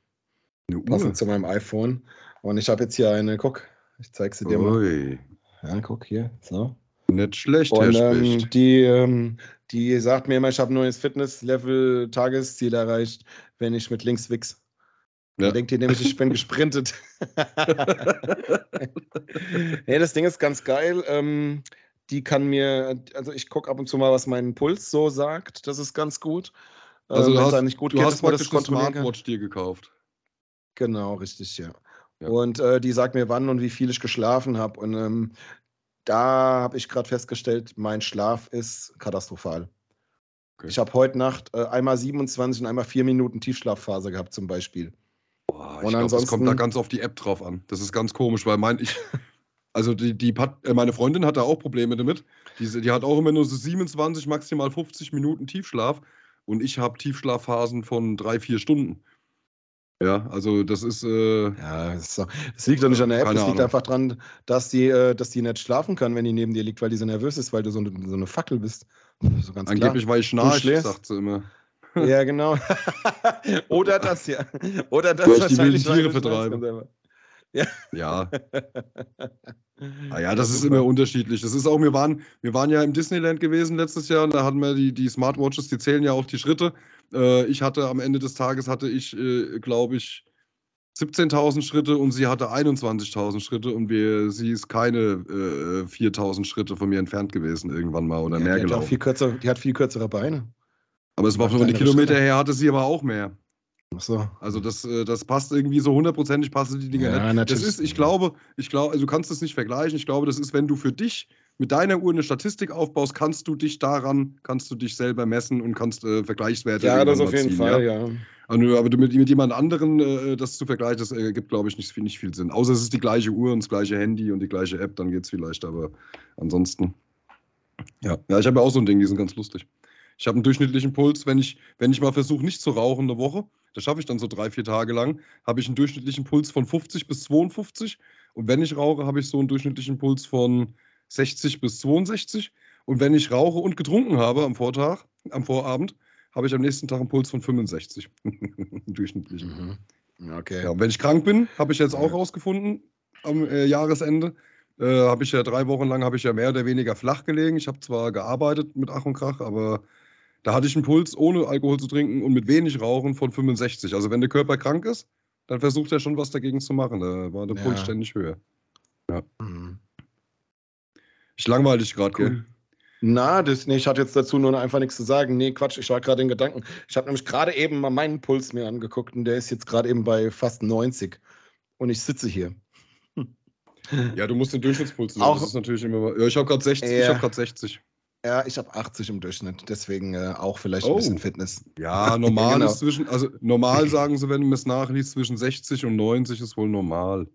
Eine Uhr? Passend zu meinem iPhone. Und ich habe jetzt hier eine, guck, ich zeige sie dir Ui. mal. Ja, guck hier, so. Nicht schlecht, Und ähm, die, ähm, die sagt mir immer, ich habe ein neues Fitness-Level, Tagesziel erreicht, wenn ich mit links wichs. Ja. Dann denkt ihr nämlich, ich bin gesprintet. hey, das Ding ist ganz geil. Ähm, die kann mir, also ich gucke ab und zu mal, was mein Puls so sagt. Das ist ganz gut. Also, ähm, du hast, nicht gut du geht, hast praktisch das eine Smartwatch dir gekauft. Genau, richtig, ja. ja. Und äh, die sagt mir, wann und wie viel ich geschlafen habe. Und ähm, da habe ich gerade festgestellt, mein Schlaf ist katastrophal. Okay. Ich habe heute Nacht äh, einmal 27 und einmal 4 Minuten Tiefschlafphase gehabt, zum Beispiel. Boah, ich glaube, das kommt da ganz auf die App drauf an. Das ist ganz komisch, weil mein, ich, also die, die äh, meine Freundin hat da auch Probleme damit. Die, die hat auch immer nur so 27, maximal 50 Minuten Tiefschlaf und ich habe Tiefschlafphasen von drei, vier Stunden. Ja, also das ist. Äh, ja, das, ist das, liegt doch nicht an der App, es liegt Ahnung. einfach daran, dass die, äh, dass die nicht schlafen kann, wenn die neben dir liegt, weil die so nervös ist, weil du so eine, so eine Fackel bist. So ganz Angeblich, klar. weil ich schnarche, sagt sie immer. Ja, genau. Oder das ja. Oder das weil ich die wilden Tiere vertreibe. Ja. Ja. ah ja, das ist immer unterschiedlich. Das ist auch, wir waren, wir waren ja im Disneyland gewesen letztes Jahr und da hatten wir die, die Smartwatches, die zählen ja auch die Schritte. Äh, ich hatte am Ende des Tages, hatte ich, äh, glaube ich, 17.000 Schritte und sie hatte 21.000 Schritte und wir, sie ist keine äh, 4.000 Schritte von mir entfernt gewesen irgendwann mal oder ja, mehr die gelaufen. Hat viel kürzer, die hat viel kürzere Beine. Aber es war von den Kilometer her, hatte sie aber auch mehr. Ach so. Also das, äh, das passt irgendwie so hundertprozentig, passen die Dinge ja, nicht. Das ist, ich glaube, ich glaube, also du kannst es nicht vergleichen. Ich glaube, das ist, wenn du für dich mit deiner Uhr eine Statistik aufbaust, kannst du dich daran, kannst du dich selber messen und kannst äh, Vergleichswerte Ja, das auf jeden ziehen, Fall, ja. ja. Also, aber mit, mit jemand anderen äh, das zu vergleichen, das ergibt, glaube ich, nicht, nicht viel Sinn. Außer es ist die gleiche Uhr und das gleiche Handy und die gleiche App, dann geht es vielleicht, aber ansonsten. Ja, ja ich habe ja auch so ein Ding, die sind ganz lustig. Ich habe einen durchschnittlichen Puls, wenn ich, wenn ich mal versuche, nicht zu rauchen eine Woche, das schaffe ich dann so drei, vier Tage lang, habe ich einen durchschnittlichen Puls von 50 bis 52. Und wenn ich rauche, habe ich so einen durchschnittlichen Puls von 60 bis 62. Und wenn ich rauche und getrunken habe am Vortag, am Vorabend, habe ich am nächsten Tag einen Puls von 65. durchschnittlichen. Mhm. Okay. Ja, wenn ich krank bin, habe ich jetzt auch rausgefunden am äh, Jahresende, äh, habe ich ja drei Wochen lang habe ich ja mehr oder weniger flach gelegen. Ich habe zwar gearbeitet mit Ach und Krach, aber da hatte ich einen Puls, ohne Alkohol zu trinken und mit wenig Rauchen von 65. Also wenn der Körper krank ist, dann versucht er schon was dagegen zu machen. Da war der ja. Puls ständig höher. Ja. Mhm. Ich langweile dich gerade, cool. gell? Na, das, nee, ich hatte jetzt dazu nur einfach nichts zu sagen. Nee, Quatsch, ich war gerade in Gedanken. Ich habe nämlich gerade eben mal meinen Puls mir angeguckt und der ist jetzt gerade eben bei fast 90. Und ich sitze hier. Ja, du musst den Durchschnittspuls nehmen. Auch, das ist natürlich immer. Ja, ich habe gerade 60. Ja. Ich habe gerade 60. Ja, ich habe 80 im Durchschnitt, deswegen äh, auch vielleicht oh. ein bisschen Fitness. Ja, normal genau. ist zwischen, also normal sagen sie, wenn du es nachliest, zwischen 60 und 90 ist wohl normal.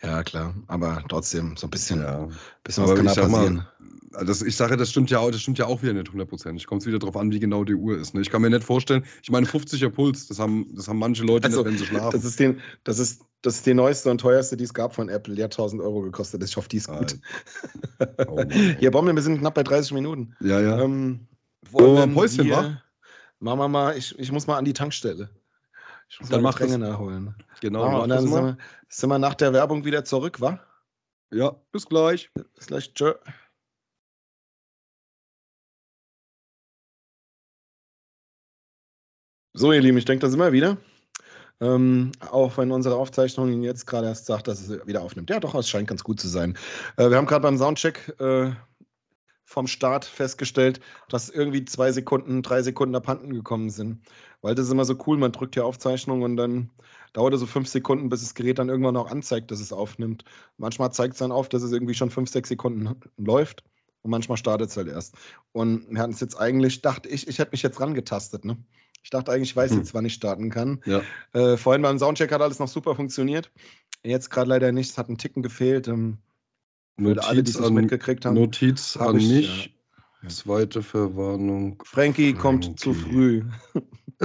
Ja, klar, aber trotzdem so ein bisschen, ja. bisschen was aber kann da passieren. Mal, das, ich sage, das stimmt ja auch, das stimmt ja auch wieder nicht hundertprozentig. Kommt wieder darauf an, wie genau die Uhr ist. Ne? Ich kann mir nicht vorstellen, ich meine, 50er Puls, das haben, das haben manche Leute also, nicht, wenn sie schlafen. Das ist, den, das ist Das ist die neueste und teuerste, die es gab von Apple. Die hat 1000 Euro gekostet. Ich hoffe, die ist gut. Oh Hier, Bombe, wir sind knapp bei 30 Minuten. Ja, ja. Ähm, wollen wir ein Päuschen, wa? Machen wir mal, ich, ich muss mal an die Tankstelle. Ich muss dann mal Getränke nachholen. Genau. Ah, und dann sind wir, sind wir, nach der Werbung wieder zurück, wa? Ja, bis gleich. Bis gleich. Tschö. So, ihr Lieben, ich denke, da sind wir wieder. Ähm, auch wenn unsere Aufzeichnung Ihnen jetzt gerade erst sagt, dass es wieder aufnimmt. Ja, doch, es scheint ganz gut zu sein. Äh, wir haben gerade beim Soundcheck äh, vom Start festgestellt, dass irgendwie zwei Sekunden, drei Sekunden abhanden gekommen sind. Weil das ist immer so cool, man drückt die Aufzeichnung und dann dauert es so fünf Sekunden, bis das Gerät dann irgendwann auch anzeigt, dass es aufnimmt. Manchmal zeigt es dann auf, dass es irgendwie schon fünf, sechs Sekunden läuft und manchmal startet es halt erst. Und wir hatten es jetzt eigentlich, dachte ich, ich hätte mich jetzt rangetastet, ne? Ich dachte eigentlich, ich weiß hm. jetzt, wann ich starten kann. Ja. Äh, vorhin beim Soundcheck hat alles noch super funktioniert. Jetzt gerade leider nicht, es hat einen Ticken gefehlt. Ähm, Notiz alle, die es mitgekriegt haben. Notiz an ich, mich. Ja. Zweite Verwarnung. Frankie, Frankie. kommt zu früh.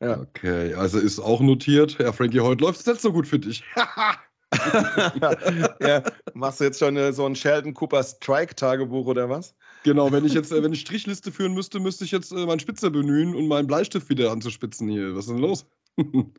ja. Okay, also ist auch notiert. Ja, Frankie, heute läuft es nicht so gut für dich. ja, machst du jetzt schon äh, so ein Sheldon Cooper Strike-Tagebuch oder was? Genau, wenn ich jetzt, äh, wenn ich Strichliste führen müsste, müsste ich jetzt äh, meinen Spitzer bemühen und meinen Bleistift wieder anzuspitzen hier. Was ist denn los?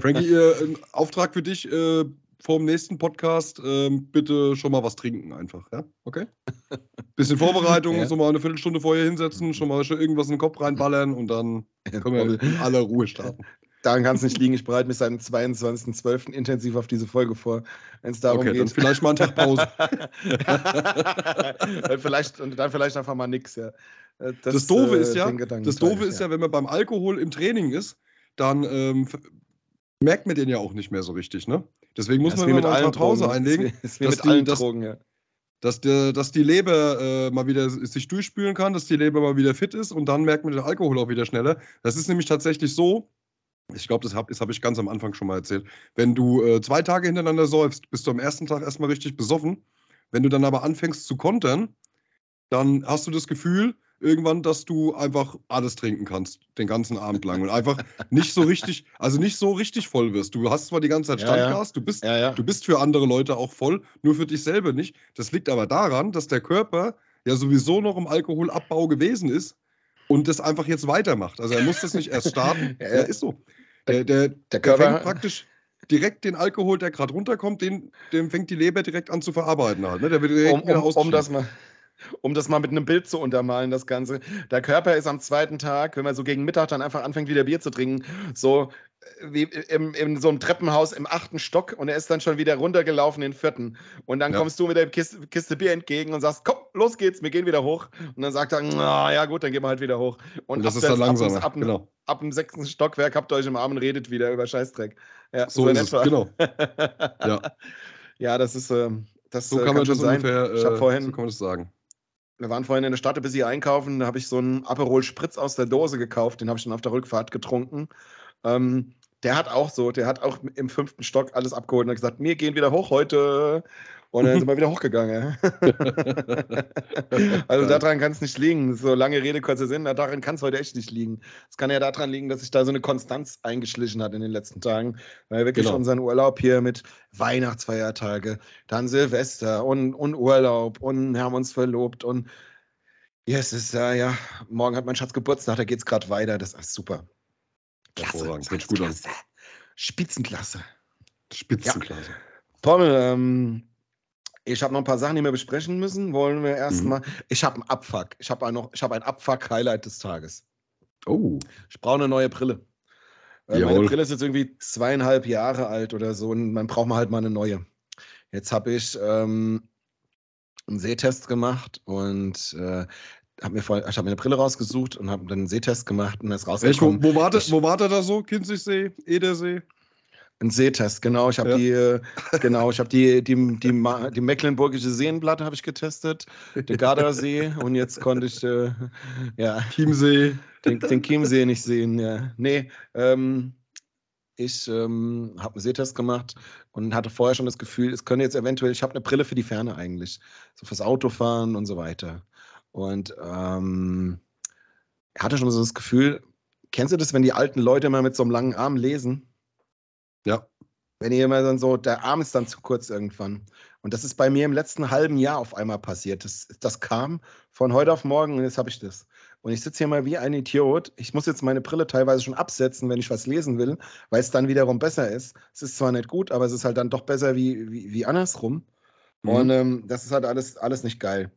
Frankie, äh, Auftrag für dich äh, vor dem nächsten Podcast, äh, bitte schon mal was trinken einfach, ja? Okay? Bisschen Vorbereitung, ja. so mal eine Viertelstunde vorher hinsetzen, schon mal schon irgendwas in den Kopf reinballern und dann können wir in aller Ruhe starten. Daran kann es nicht liegen. Ich bereite mich seit dem 22.12. intensiv auf diese Folge vor, wenn es darum okay, geht. Dann vielleicht mal einen Tag Pause. vielleicht, und dann vielleicht einfach mal nix, ja. Das, das Doofe ist ja, das Doofe ist ja, wenn man beim Alkohol im Training ist, dann ähm, merkt man den ja auch nicht mehr so richtig, ne? Deswegen muss man mit allen Pause Drogen. einlegen. Ist wie mit die, allen Drogen, ja. Dass, der, dass die Leber äh, mal wieder sich durchspülen kann, dass die Leber mal wieder fit ist und dann merkt man den Alkohol auch wieder schneller. Das ist nämlich tatsächlich so, ich glaube, das habe hab ich ganz am Anfang schon mal erzählt. Wenn du äh, zwei Tage hintereinander säufst, bist du am ersten Tag erstmal richtig besoffen. Wenn du dann aber anfängst zu kontern, dann hast du das Gefühl, irgendwann, dass du einfach alles trinken kannst, den ganzen Abend lang und einfach nicht so richtig, also nicht so richtig voll wirst. Du hast zwar die ganze Zeit Standgas, ja, ja. du bist, ja, du bist für andere Leute auch voll, nur für dich selber nicht. Das liegt aber daran, dass der Körper ja sowieso noch im Alkoholabbau gewesen ist und das einfach jetzt weitermacht. Also er muss das nicht erst starten. ja, ist so. Der, der, der, Körper fängt praktisch direkt den Alkohol, der gerade runterkommt, den, den fängt die Leber direkt an zu verarbeiten halt. Ne? Der wird direkt um, um, um das mal um das mal mit einem Bild zu untermalen, das Ganze. Der Körper ist am zweiten Tag, wenn man so gegen Mittag dann einfach anfängt, wieder Bier zu trinken, so wie im, in so einem Treppenhaus im achten Stock und er ist dann schon wieder runtergelaufen in den vierten. Und dann ja. kommst du mit der Kiste, Kiste, Bier entgegen und sagst, komm, los geht's, wir gehen wieder hoch. Und dann sagt er, na ja gut, dann gehen wir halt wieder hoch. Und, und das ist dann langsam. Ab, ab, genau. ab, dem sechsten Stockwerk habt ihr euch im Arm und redet wieder über Scheißdreck. Ja, so, so ist es, genau. ja. ja, das ist, äh, das so kann, kann man das sein. ungefähr, ich äh, vorhin, so kann man das sagen. Wir waren vorhin in der Stadt ein bisschen einkaufen, da habe ich so einen Aperol Spritz aus der Dose gekauft, den habe ich dann auf der Rückfahrt getrunken. Ähm, der hat auch so, der hat auch im fünften Stock alles abgeholt und hat gesagt, wir gehen wieder hoch heute. Und dann sind wir wieder hochgegangen. also daran kann es nicht liegen. So lange Rede, kurzer Sinn, daran kann es heute echt nicht liegen. Es kann ja daran liegen, dass sich da so eine Konstanz eingeschlichen hat in den letzten Tagen. Weil wirklich genau. unseren Urlaub hier mit Weihnachtsfeiertage, dann Silvester und, und Urlaub und haben uns verlobt und ja, es ist ja, ja, morgen hat mein Schatz Geburtstag, da geht es gerade weiter. Das ist super. Klasse. Klasse. Gut Klasse. Spitzenklasse. Spitzenklasse. Ja. Pommel, ähm, ich habe noch ein paar Sachen, die wir besprechen müssen. Wollen wir erstmal. Mhm. Ich habe einen Abfuck. Ich habe ein, hab ein Abfuck-Highlight des Tages. Oh. Ich brauche eine neue Brille. Äh, meine Brille ist jetzt irgendwie zweieinhalb Jahre alt oder so und man braucht mal halt mal eine neue. Jetzt habe ich ähm, einen Sehtest gemacht und äh, habe mir, voll, ich hab mir eine Brille rausgesucht und habe dann einen Sehtest gemacht und das rausgekommen. Echt, wo, war das, wo war das da so? Kinzigsee, Edersee? Ein Sehtest, genau. Ich habe ja. die, äh, genau, ich habe die, die, die, die, Mecklenburgische Seenplatte habe ich getestet, den Gardasee und jetzt konnte ich, äh, ja. Chiemsee. Den, den Chiemsee nicht sehen, ja. Nee, ähm, ich ähm, habe einen Sehtest gemacht und hatte vorher schon das Gefühl, es könnte jetzt eventuell, ich habe eine Brille für die Ferne eigentlich, so fürs Autofahren und so weiter. Und ähm, hatte schon so das Gefühl, kennst du das, wenn die alten Leute immer mit so einem langen Arm lesen? Ja. Wenn ihr immer dann so, der Arm ist dann zu kurz irgendwann. Und das ist bei mir im letzten halben Jahr auf einmal passiert. Das, das kam von heute auf morgen und jetzt habe ich das. Und ich sitze hier mal wie ein Idiot. Ich muss jetzt meine Brille teilweise schon absetzen, wenn ich was lesen will, weil es dann wiederum besser ist. Es ist zwar nicht gut, aber es ist halt dann doch besser wie, wie, wie andersrum. Mhm. Und ähm, das ist halt alles, alles nicht geil.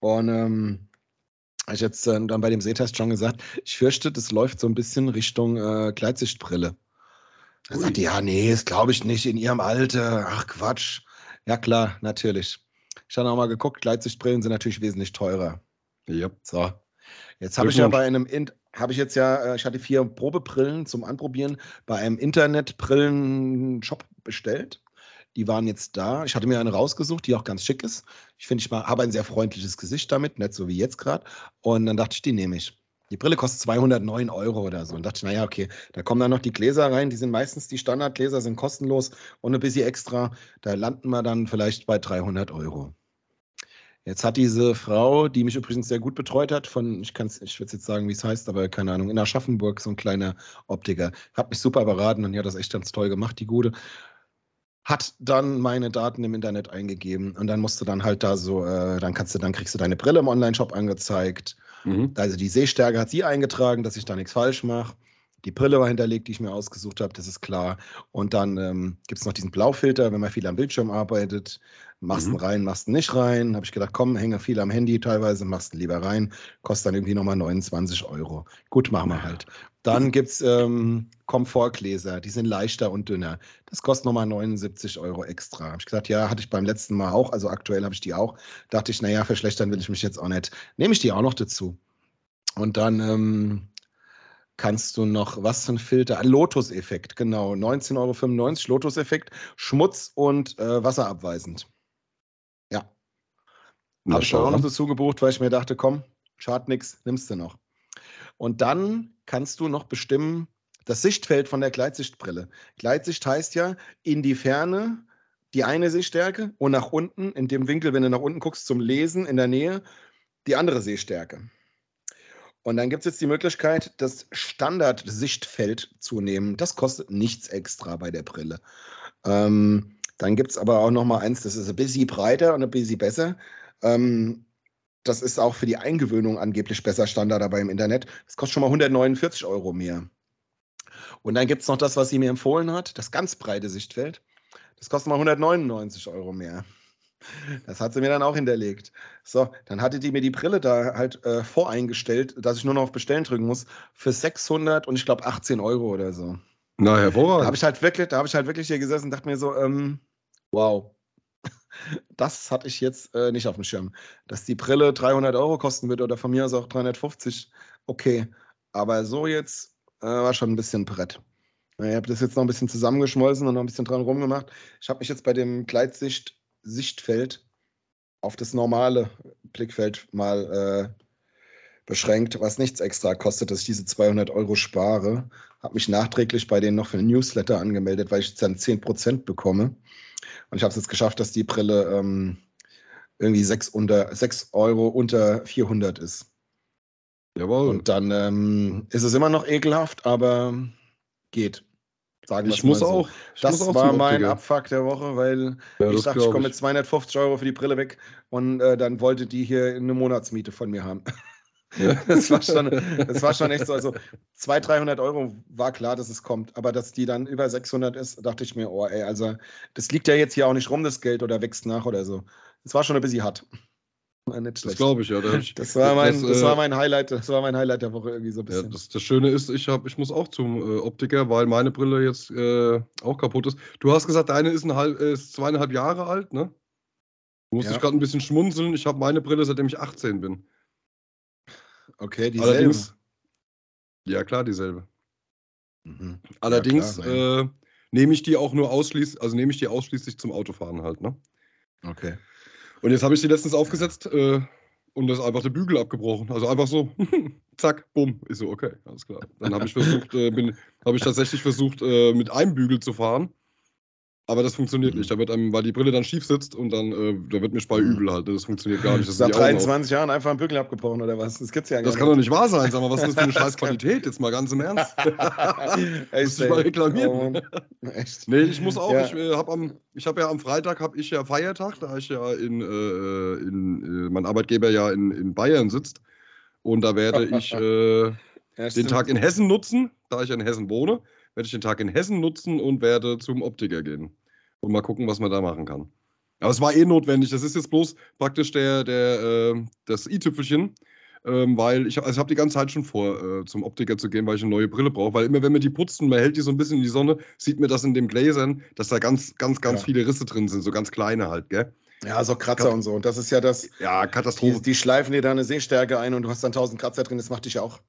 Und ähm, ich jetzt äh, dann bei dem Sehtest schon gesagt, ich fürchte, das läuft so ein bisschen Richtung äh, Gleitsichtbrille. Da sagt die, ja, nee, das glaube ich nicht in ihrem Alter. Ach Quatsch. Ja, klar, natürlich. Ich habe auch mal geguckt, Gleitsichtbrillen sind natürlich wesentlich teurer. Ja. So. Jetzt habe ich ja bei einem, habe ich jetzt ja, äh, ich hatte vier Probebrillen zum Anprobieren bei einem Internetbrillen-Shop bestellt. Die waren jetzt da. Ich hatte mir eine rausgesucht, die auch ganz schick ist. Ich finde, ich habe ein sehr freundliches Gesicht damit, nicht so wie jetzt gerade. Und dann dachte ich, die nehme ich. Die Brille kostet 209 Euro oder so. Und dachte ich, naja, okay, da kommen dann noch die Gläser rein. Die sind meistens, die Standardgläser sind kostenlos und ein bisschen extra. Da landen wir dann vielleicht bei 300 Euro. Jetzt hat diese Frau, die mich übrigens sehr gut betreut hat, von, ich, ich würde jetzt sagen, wie es heißt, aber keine Ahnung, in Aschaffenburg, so ein kleiner Optiker, hat mich super beraten und die hat das echt ganz toll gemacht, die Gute hat dann meine Daten im Internet eingegeben und dann musst du dann halt da so, äh, dann kannst du, dann kriegst du deine Brille im Online-Shop angezeigt. Mhm. Also die Sehstärke hat sie eingetragen, dass ich da nichts falsch mache. Die Brille war hinterlegt, die ich mir ausgesucht habe, das ist klar. Und dann ähm, gibt es noch diesen Blaufilter, wenn man viel am Bildschirm arbeitet. Machst mhm. ihn rein, machst ihn nicht rein. Habe ich gedacht, komm, hänge viel am Handy teilweise, machst ihn lieber rein. Kostet dann irgendwie nochmal 29 Euro. Gut, machen wir halt. Dann gibt es ähm, Komfortgläser, die sind leichter und dünner. Das kostet nochmal 79 Euro extra. Habe ich gesagt, ja, hatte ich beim letzten Mal auch, also aktuell habe ich die auch. Dachte ich, naja, verschlechtern will ich mich jetzt auch nicht. Nehme ich die auch noch dazu. Und dann ähm, kannst du noch, was für ein Filter? Lotus-Effekt, genau. 19,95 Euro Lotus-Effekt, Schmutz und äh, wasserabweisend. Ja. Habe ich auch noch dazu gebucht, weil ich mir dachte, komm, schadet nichts, nimmst du noch. Und dann kannst du noch bestimmen, das Sichtfeld von der Gleitsichtbrille. Gleitsicht heißt ja in die Ferne die eine Sehstärke und nach unten, in dem Winkel, wenn du nach unten guckst zum Lesen in der Nähe, die andere Sehstärke. Und dann gibt es jetzt die Möglichkeit, das Standard-Sichtfeld zu nehmen. Das kostet nichts extra bei der Brille. Ähm, dann gibt es aber auch noch mal eins, das ist ein bisschen breiter und ein bisschen besser. Ähm, das ist auch für die Eingewöhnung angeblich besser Standard dabei im Internet. Das kostet schon mal 149 Euro mehr. Und dann gibt es noch das, was sie mir empfohlen hat, das ganz breite Sichtfeld. Das kostet mal 199 Euro mehr. Das hat sie mir dann auch hinterlegt. So, dann hatte die mir die Brille da halt äh, voreingestellt, dass ich nur noch auf Bestellen drücken muss, für 600 und ich glaube 18 Euro oder so. Na, hervorragend. Da habe ich halt wirklich, da habe ich halt wirklich hier gesessen und dachte mir so, ähm, wow. Das hatte ich jetzt äh, nicht auf dem Schirm. Dass die Brille 300 Euro kosten wird oder von mir aus auch 350, okay. Aber so jetzt äh, war schon ein bisschen Brett. Ich habe das jetzt noch ein bisschen zusammengeschmolzen und noch ein bisschen dran rumgemacht. Ich habe mich jetzt bei dem Gleitsicht Sichtfeld auf das normale Blickfeld mal äh, beschränkt, was nichts extra kostet, dass ich diese 200 Euro spare. Habe mich nachträglich bei denen noch für ein Newsletter angemeldet, weil ich dann 10% bekomme. Und ich habe es jetzt geschafft, dass die Brille ähm, irgendwie 6, unter, 6 Euro unter 400 ist. Jawohl. Und dann ähm, ist es immer noch ekelhaft, aber geht. Sagen ich muss so. auch. Ich das muss auch war mein Abfuck der Woche, weil ja, ich dachte, ich komme mit 250 Euro für die Brille weg und äh, dann wollte die hier eine Monatsmiete von mir haben. Ja. Das, war schon, das war schon echt so. Also 200, 300 Euro war klar, dass es kommt. Aber dass die dann über 600 ist, dachte ich mir, oh ey, also das liegt ja jetzt hier auch nicht rum, das Geld, oder wächst nach oder so. Das war schon ein bisschen hart. Das glaube ich, ja. Das, das, war mein, das, das, war äh, mein Highlight, das war mein Highlight der Woche irgendwie so ein bisschen. Ja, das, das Schöne ist, ich, hab, ich muss auch zum äh, Optiker, weil meine Brille jetzt äh, auch kaputt ist. Du hast gesagt, deine ist, halb, ist zweieinhalb Jahre alt, ne? Du musst ja. gerade ein bisschen schmunzeln. Ich habe meine Brille, seitdem ich 18 bin. Okay, dieselbe. Allerdings, ja, klar, dieselbe. Mhm. Allerdings ja, klar, äh, nehme ich die auch nur ausschließlich, also nehme ich die ausschließlich zum Autofahren halt, ne? Okay. Und jetzt habe ich sie letztens aufgesetzt äh, und da ist einfach der Bügel abgebrochen. Also einfach so, zack, bumm. Ist so, okay, alles klar. Dann habe ich versucht, äh, bin, habe ich tatsächlich versucht, äh, mit einem Bügel zu fahren. Aber das funktioniert mhm. nicht. Da wird einem, weil die Brille dann schief sitzt und dann, äh, da wird mir Spei mhm. übel halt. Das funktioniert gar nicht. Das Nach 23 Jahren einfach ein Bügel abgebrochen oder was? Das gibt's ja gar Das kann doch nicht wahr sein. Sag mal, was ist das für eine scheiß Qualität? Jetzt mal ganz im Ernst. Echt, muss ich mal reklamieren. Oh, echt? Nee, ich muss auch. Ja. Ich äh, habe am, ja am Freitag habe ich ja Feiertag, da ich ja in, äh, in äh, mein Arbeitgeber ja in, in Bayern sitzt. Und da werde ich äh, ja, den Tag in Hessen nutzen, da ich in Hessen wohne werde ich den Tag in Hessen nutzen und werde zum Optiker gehen. Und mal gucken, was man da machen kann. Aber es war eh notwendig. Das ist jetzt bloß praktisch der, der, äh, das i-Tüpfelchen, ähm, weil ich, also ich habe die ganze Zeit schon vor, äh, zum Optiker zu gehen, weil ich eine neue Brille brauche. Weil immer, wenn wir die putzen, man hält die so ein bisschen in die Sonne, sieht man das in den Gläsern, dass da ganz, ganz, ganz ja. viele Risse drin sind, so ganz kleine halt, gell? Ja, so Kratzer Kat und so. Und das ist ja das. Ja, Katastrophe. Die, die schleifen dir da eine Sehstärke ein und du hast dann tausend Kratzer drin, das macht dich auch.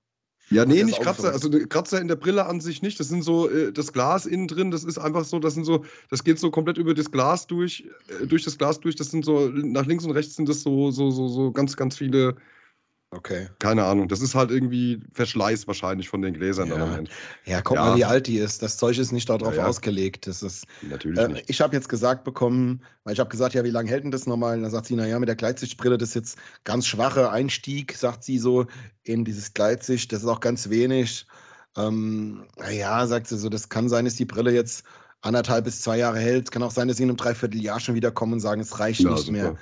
Ja, nee, nicht Kratzer. Also Kratzer in der Brille an sich nicht. Das sind so äh, das Glas innen drin. Das ist einfach so. Das sind so. Das geht so komplett über das Glas durch, äh, durch das Glas durch. Das sind so nach links und rechts sind das so so so so ganz ganz viele Okay. Keine Ahnung. Das ist halt irgendwie Verschleiß wahrscheinlich von den Gläsern ja. am Ja, guck ja. mal, wie alt die ist. Das Zeug ist nicht darauf ja, ja. ausgelegt. Das ist, Natürlich äh, nicht. Ich habe jetzt gesagt bekommen, weil ich habe gesagt, ja, wie lange hält denn das nochmal? Und dann sagt sie, naja, mit der Gleitsichtbrille, das ist jetzt ganz schwacher Einstieg, sagt sie so, in dieses Gleitsicht. Das ist auch ganz wenig. Ähm, naja, sagt sie so, das kann sein, dass die Brille jetzt anderthalb bis zwei Jahre hält. Kann auch sein, dass sie in einem Dreivierteljahr schon wieder kommen und sagen, es reicht nicht super. mehr.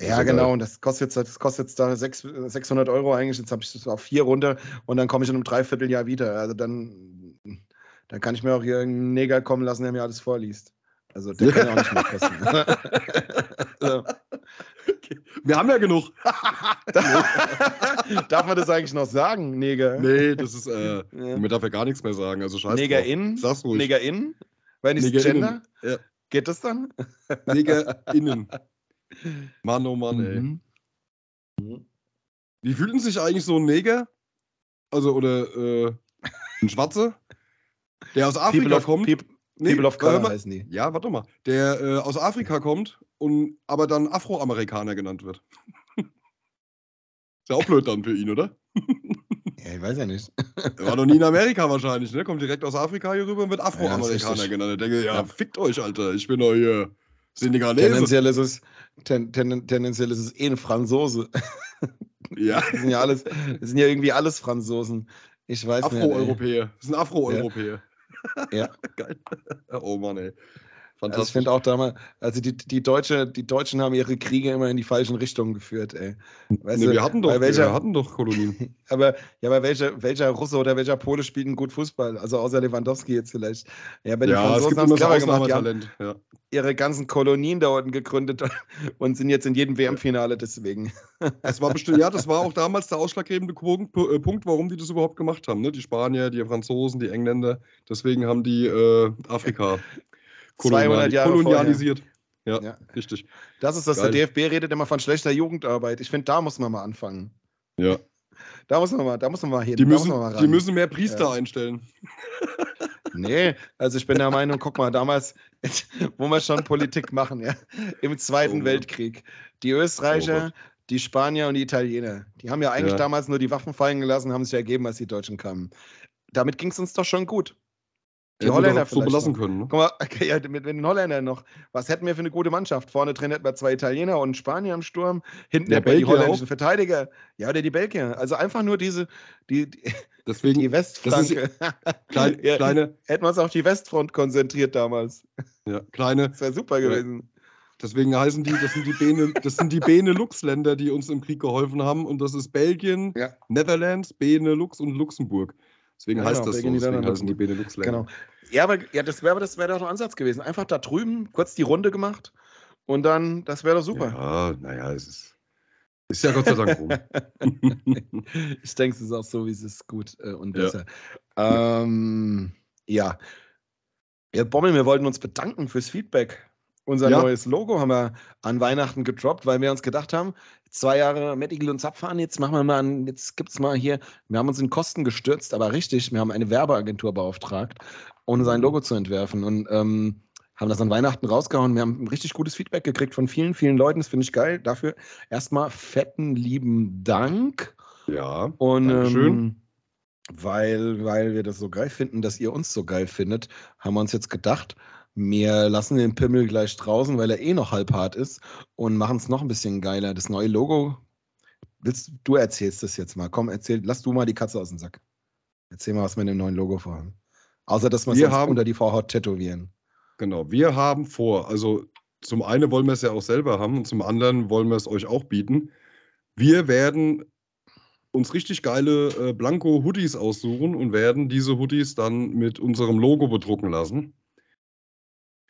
Ja, genau. Und das kostet jetzt, das kostet jetzt da 600 Euro eigentlich. Jetzt habe ich das auf vier runter und dann komme ich in einem Dreivierteljahr wieder. Also dann, dann kann ich mir auch hier einen Neger kommen lassen, der mir alles vorliest. Also der kann ja auch nicht mehr kosten. so. okay. Wir haben ja genug. darf man das eigentlich noch sagen, Neger? Nee, das ist, äh, ja. man darf ja gar nichts mehr sagen. Also scheiße. Neger in? Sag's ruhig. Neger in? Wenn ich Gender? Ja. Geht das dann? Neger innen. Mann, oh Mann, ey. Mhm. mhm. Wie fühlten sich eigentlich so ein Neger? Also, oder äh, ein Schwarze, der aus Afrika People kommt. People, nee, People of Color heißen die. Ja, warte mal. Der äh, aus Afrika kommt und aber dann Afroamerikaner genannt wird. Ist ja auch blöd dann für ihn, oder? Ja, ich weiß ja nicht. Er war noch nie in Amerika wahrscheinlich, ne? Kommt direkt aus Afrika hier rüber und wird Afroamerikaner ja, genannt. Ich denke, ja, ja, fickt euch, Alter. Ich bin doch hier Senegalese. Tendenziell ist es, ten, ten, tendenziell ist es eh ein Franzose. Ja. Das sind ja alles, das sind ja irgendwie alles Franzosen. Ich weiß Afro-Europäer. Das sind Afro-Europäer. Ja. ja. Geil. Oh Mann, ey. Also ich finde auch damals, also die, die, Deutsche, die Deutschen haben ihre Kriege immer in die falschen Richtungen geführt, ey. Weißt nee, du, wir hatten doch, welcher, wir hatten doch Kolonien. aber ja, aber welcher, welcher Russe oder welcher Pole spielt einen gut Fußball? Also außer Lewandowski jetzt vielleicht. Ja, aber die ja, Franzosen haben es clever gemacht. Die haben ja. ihre ganzen Kolonien da unten gegründet und sind jetzt in jedem WM-Finale deswegen. Das war bestimmt, ja, das war auch damals der ausschlaggebende äh, Punkt, warum die das überhaupt gemacht haben. Ne? Die Spanier, die Franzosen, die Engländer. Deswegen haben die äh, Afrika 200 Jahre kolonialisiert. Ja, ja, richtig. Das ist das. Geil. Der DFB redet immer von schlechter Jugendarbeit. Ich finde, da muss man mal anfangen. Ja. Da muss man mal, da muss man mal hin. Die müssen, die müssen mehr Priester ja. einstellen. Nee, also ich bin der Meinung, guck mal, damals, wo wir schon Politik machen, ja, im Zweiten oh, Weltkrieg. Die Österreicher, oh, die Spanier und die Italiener, die haben ja eigentlich ja. damals nur die Waffen fallen gelassen, haben sich ergeben, als die Deutschen kamen. Damit ging es uns doch schon gut. Die ja, Holländer so belassen noch. können. Ne? Guck mal, okay, ja, mit, den Holländern noch. Was hätten wir für eine gute Mannschaft? Vorne drin hätten wir zwei Italiener und Spanier im Sturm. Hinten hätten wir die holländischen auch. Verteidiger. Ja, oder die Belgier. Also einfach nur diese, die, die, Deswegen, die Westflanke. Klein, ja, kleine, hätten wir uns auf die Westfront konzentriert damals. Ja, kleine. Das wäre super gewesen. Deswegen heißen die, das sind die Bene, das sind die Benelux-Länder, die uns im Krieg geholfen haben. Und das ist Belgien. Netherlands, Benelux und Luxemburg. Deswegen heißt genau, das so, deswegen heißen die Benelux-Länder. Genau. Ja, aber ja, das wäre das wär doch ein Ansatz gewesen. Einfach da drüben kurz die Runde gemacht und dann, das wäre doch super. Ja, naja, es ist, ist ja Gott sei Dank rum. ich denke, es ist auch so, wie es ist, gut äh, und besser. Ja. Ähm, ja. Ja, Bommel, wir wollten uns bedanken fürs Feedback. Unser ja. neues Logo haben wir an Weihnachten gedroppt, weil wir uns gedacht haben, zwei Jahre Medical und Zapfahren, jetzt machen wir mal, an, jetzt gibt es mal hier, wir haben uns in Kosten gestürzt, aber richtig, wir haben eine Werbeagentur beauftragt, um sein mhm. Logo zu entwerfen und ähm, haben das an Weihnachten rausgehauen. Wir haben ein richtig gutes Feedback gekriegt von vielen, vielen Leuten. Das finde ich geil. Dafür erstmal fetten lieben Dank. Ja, und ähm, weil, weil wir das so geil finden, dass ihr uns so geil findet, haben wir uns jetzt gedacht, Wir lassen den Pimmel gleich draußen, weil er eh noch halbhart ist und machen es noch ein bisschen geiler. Das neue Logo. Willst, du erzählst das jetzt mal. Komm, erzähl, lass du mal die Katze aus dem Sack. Erzähl mal, was wir mit dem neuen Logo vorhaben. Außer, dass wir es unter die Vorhaut tätowieren. Genau, wir haben vor, also zum einen wollen wir es ja auch selber haben und zum anderen wollen wir es euch auch bieten. Wir werden uns richtig geile äh, Blanko-Hoodies aussuchen und werden diese Hoodies dann mit unserem Logo bedrucken lassen.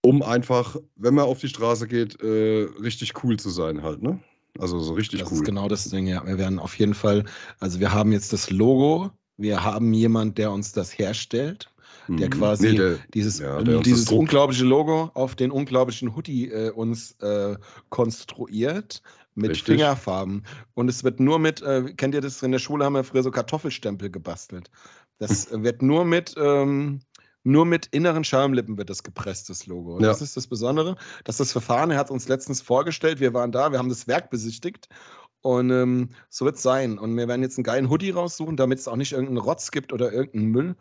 Um einfach, wenn man auf die Straße geht, äh, richtig cool zu sein halt, ne? Also so richtig das cool. Das ist genau das Ding, ja. Wir werden auf jeden Fall, also wir haben jetzt das Logo, wir haben jemand, der uns das herstellt der mhm. quasi nee, der, dieses, ja, der dieses unglaubliche Logo auf den unglaublichen Hoodie äh, uns äh, konstruiert mit Richtig. Fingerfarben. Und es wird nur mit, äh, kennt ihr das, in der Schule haben wir früher so Kartoffelstempel gebastelt. Das wird nur mit, ähm, nur mit inneren Schamlippen wird das gepresst, das Logo. Ja. Das ist das Besondere. Das ist das Verfahren. Er hat uns letztens vorgestellt. Wir waren da, wir haben das Werk besichtigt. Und ähm, so wird es sein. Und wir werden jetzt einen geilen Hoodie raussuchen, damit es auch nicht irgendeinen Rotz gibt oder irgendeinen Müll,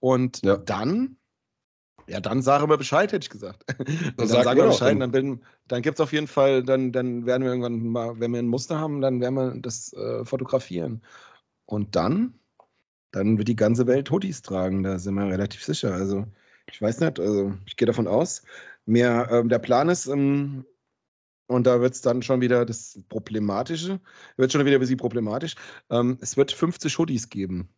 und ja. dann, ja, dann sage wir Bescheid, hätte ich gesagt. dann sagen wir Bescheid, dann, bin, dann gibt es auf jeden Fall, dann, dann werden wir irgendwann mal, wenn wir ein Muster haben, dann werden wir das äh, fotografieren. Und dann, dann wird die ganze Welt Hoodies tragen, da sind wir relativ sicher. Also, ich weiß nicht, also ich gehe davon aus. Mehr, äh, der Plan ist, ähm, und da wird es dann schon wieder das Problematische, wird schon wieder ein bisschen problematisch. Ähm, es wird 50 Hoodies geben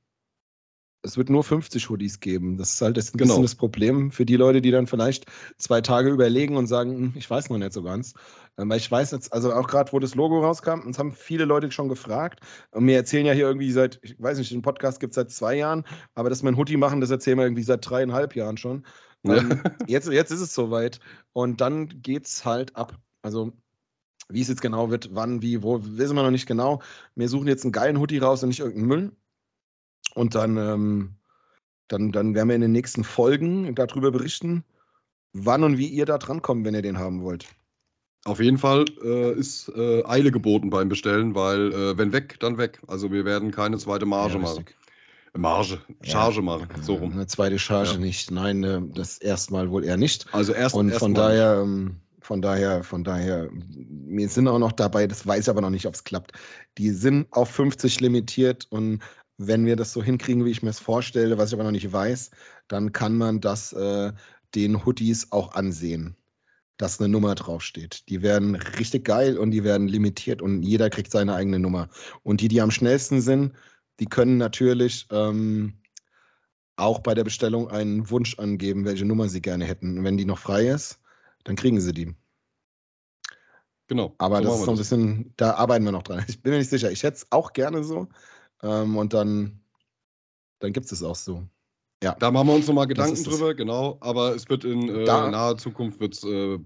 es wird nur 50 Hoodies geben. Das ist halt das, ein genau. bisschen das Problem für die Leute, die dann vielleicht zwei Tage überlegen und sagen, hm, ich weiß noch nicht so ganz. Ähm, weil ich weiß jetzt, also auch gerade, wo das Logo rauskam, uns haben viele Leute schon gefragt. Und wir erzählen ja hier irgendwie seit, ich weiß nicht, den Podcast gibt es seit zwei Jahren, aber dass wir ein Hoodie machen, das erzählen wir irgendwie seit dreieinhalb Jahren schon. Ja. Ähm, jetzt, jetzt ist es soweit. Und dann geht es halt ab. Also wie es jetzt genau wird, wann, wie, wo, wissen wir noch nicht genau. Wir suchen jetzt einen geilen Hoodie raus und nicht irgendeinen Müll. Und dann, ähm, dann, dann werden wir in den nächsten Folgen darüber berichten, wann und wie ihr da drankommt, wenn ihr den haben wollt. Auf jeden Fall äh, ist äh, Eile geboten beim Bestellen, weil äh, wenn weg, dann weg. Also wir werden keine zweite Marge ja, machen. Marge, Charge ja, machen, so rum. Eine zweite Charge ja. nicht. Nein, äh, das erstmal wohl eher nicht. Also erst und erst von mal. daher, ähm, von daher, von daher, wir sind auch noch dabei, das weiß ich aber noch nicht, ob es klappt. Die sind auf 50 limitiert und wenn wir das so hinkriegen, wie ich mir es vorstelle, was ich aber noch nicht weiß, dann kann man das äh, den Hoodies auch ansehen, dass eine Nummer draufsteht. Die werden richtig geil und die werden limitiert und jeder kriegt seine eigene Nummer. Und die, die am schnellsten sind, die können natürlich ähm, auch bei der Bestellung einen Wunsch angeben, welche Nummer sie gerne hätten. Und wenn die noch frei ist, dann kriegen sie die. Genau. Aber so das ist so ein bisschen, da arbeiten wir noch dran. Ich bin mir nicht sicher. Ich hätte es auch gerne so, ähm, und dann, dann gibt es es auch so. Ja. Da machen wir uns nochmal Gedanken drüber, genau. Aber es wird in äh, naher Zukunft wird's, äh,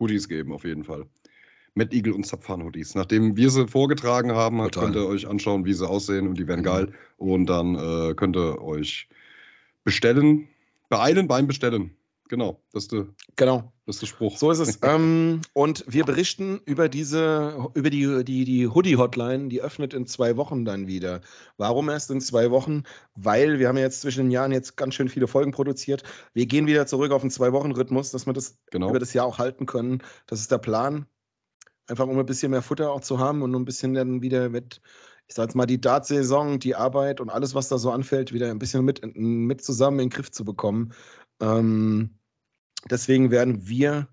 Hoodies geben, auf jeden Fall. Met Eagle und Zapfan Hoodies. Nachdem wir sie vorgetragen haben, Total. könnt ihr euch anschauen, wie sie aussehen und die werden mhm. geil. Und dann äh, könnt ihr euch bestellen, beeilen beim Bestellen. Genau, das ist der, genau. Das ist der Spruch. So ist es. ähm, und wir berichten über diese, über die, die, die Hoodie-Hotline, die öffnet in zwei Wochen dann wieder. Warum erst in zwei Wochen? Weil wir haben jetzt zwischen den Jahren jetzt ganz schön viele Folgen produziert. Wir gehen wieder zurück auf einen Zwei-Wochen-Rhythmus, dass wir das genau. über das Jahr auch halten können. Das ist der Plan. Einfach um ein bisschen mehr Futter auch zu haben und ein bisschen dann wieder mit, ich sag jetzt mal, die Dart-Saison, die Arbeit und alles, was da so anfällt, wieder ein bisschen mit, mit zusammen in den Griff zu bekommen. Ähm, Deswegen werden wir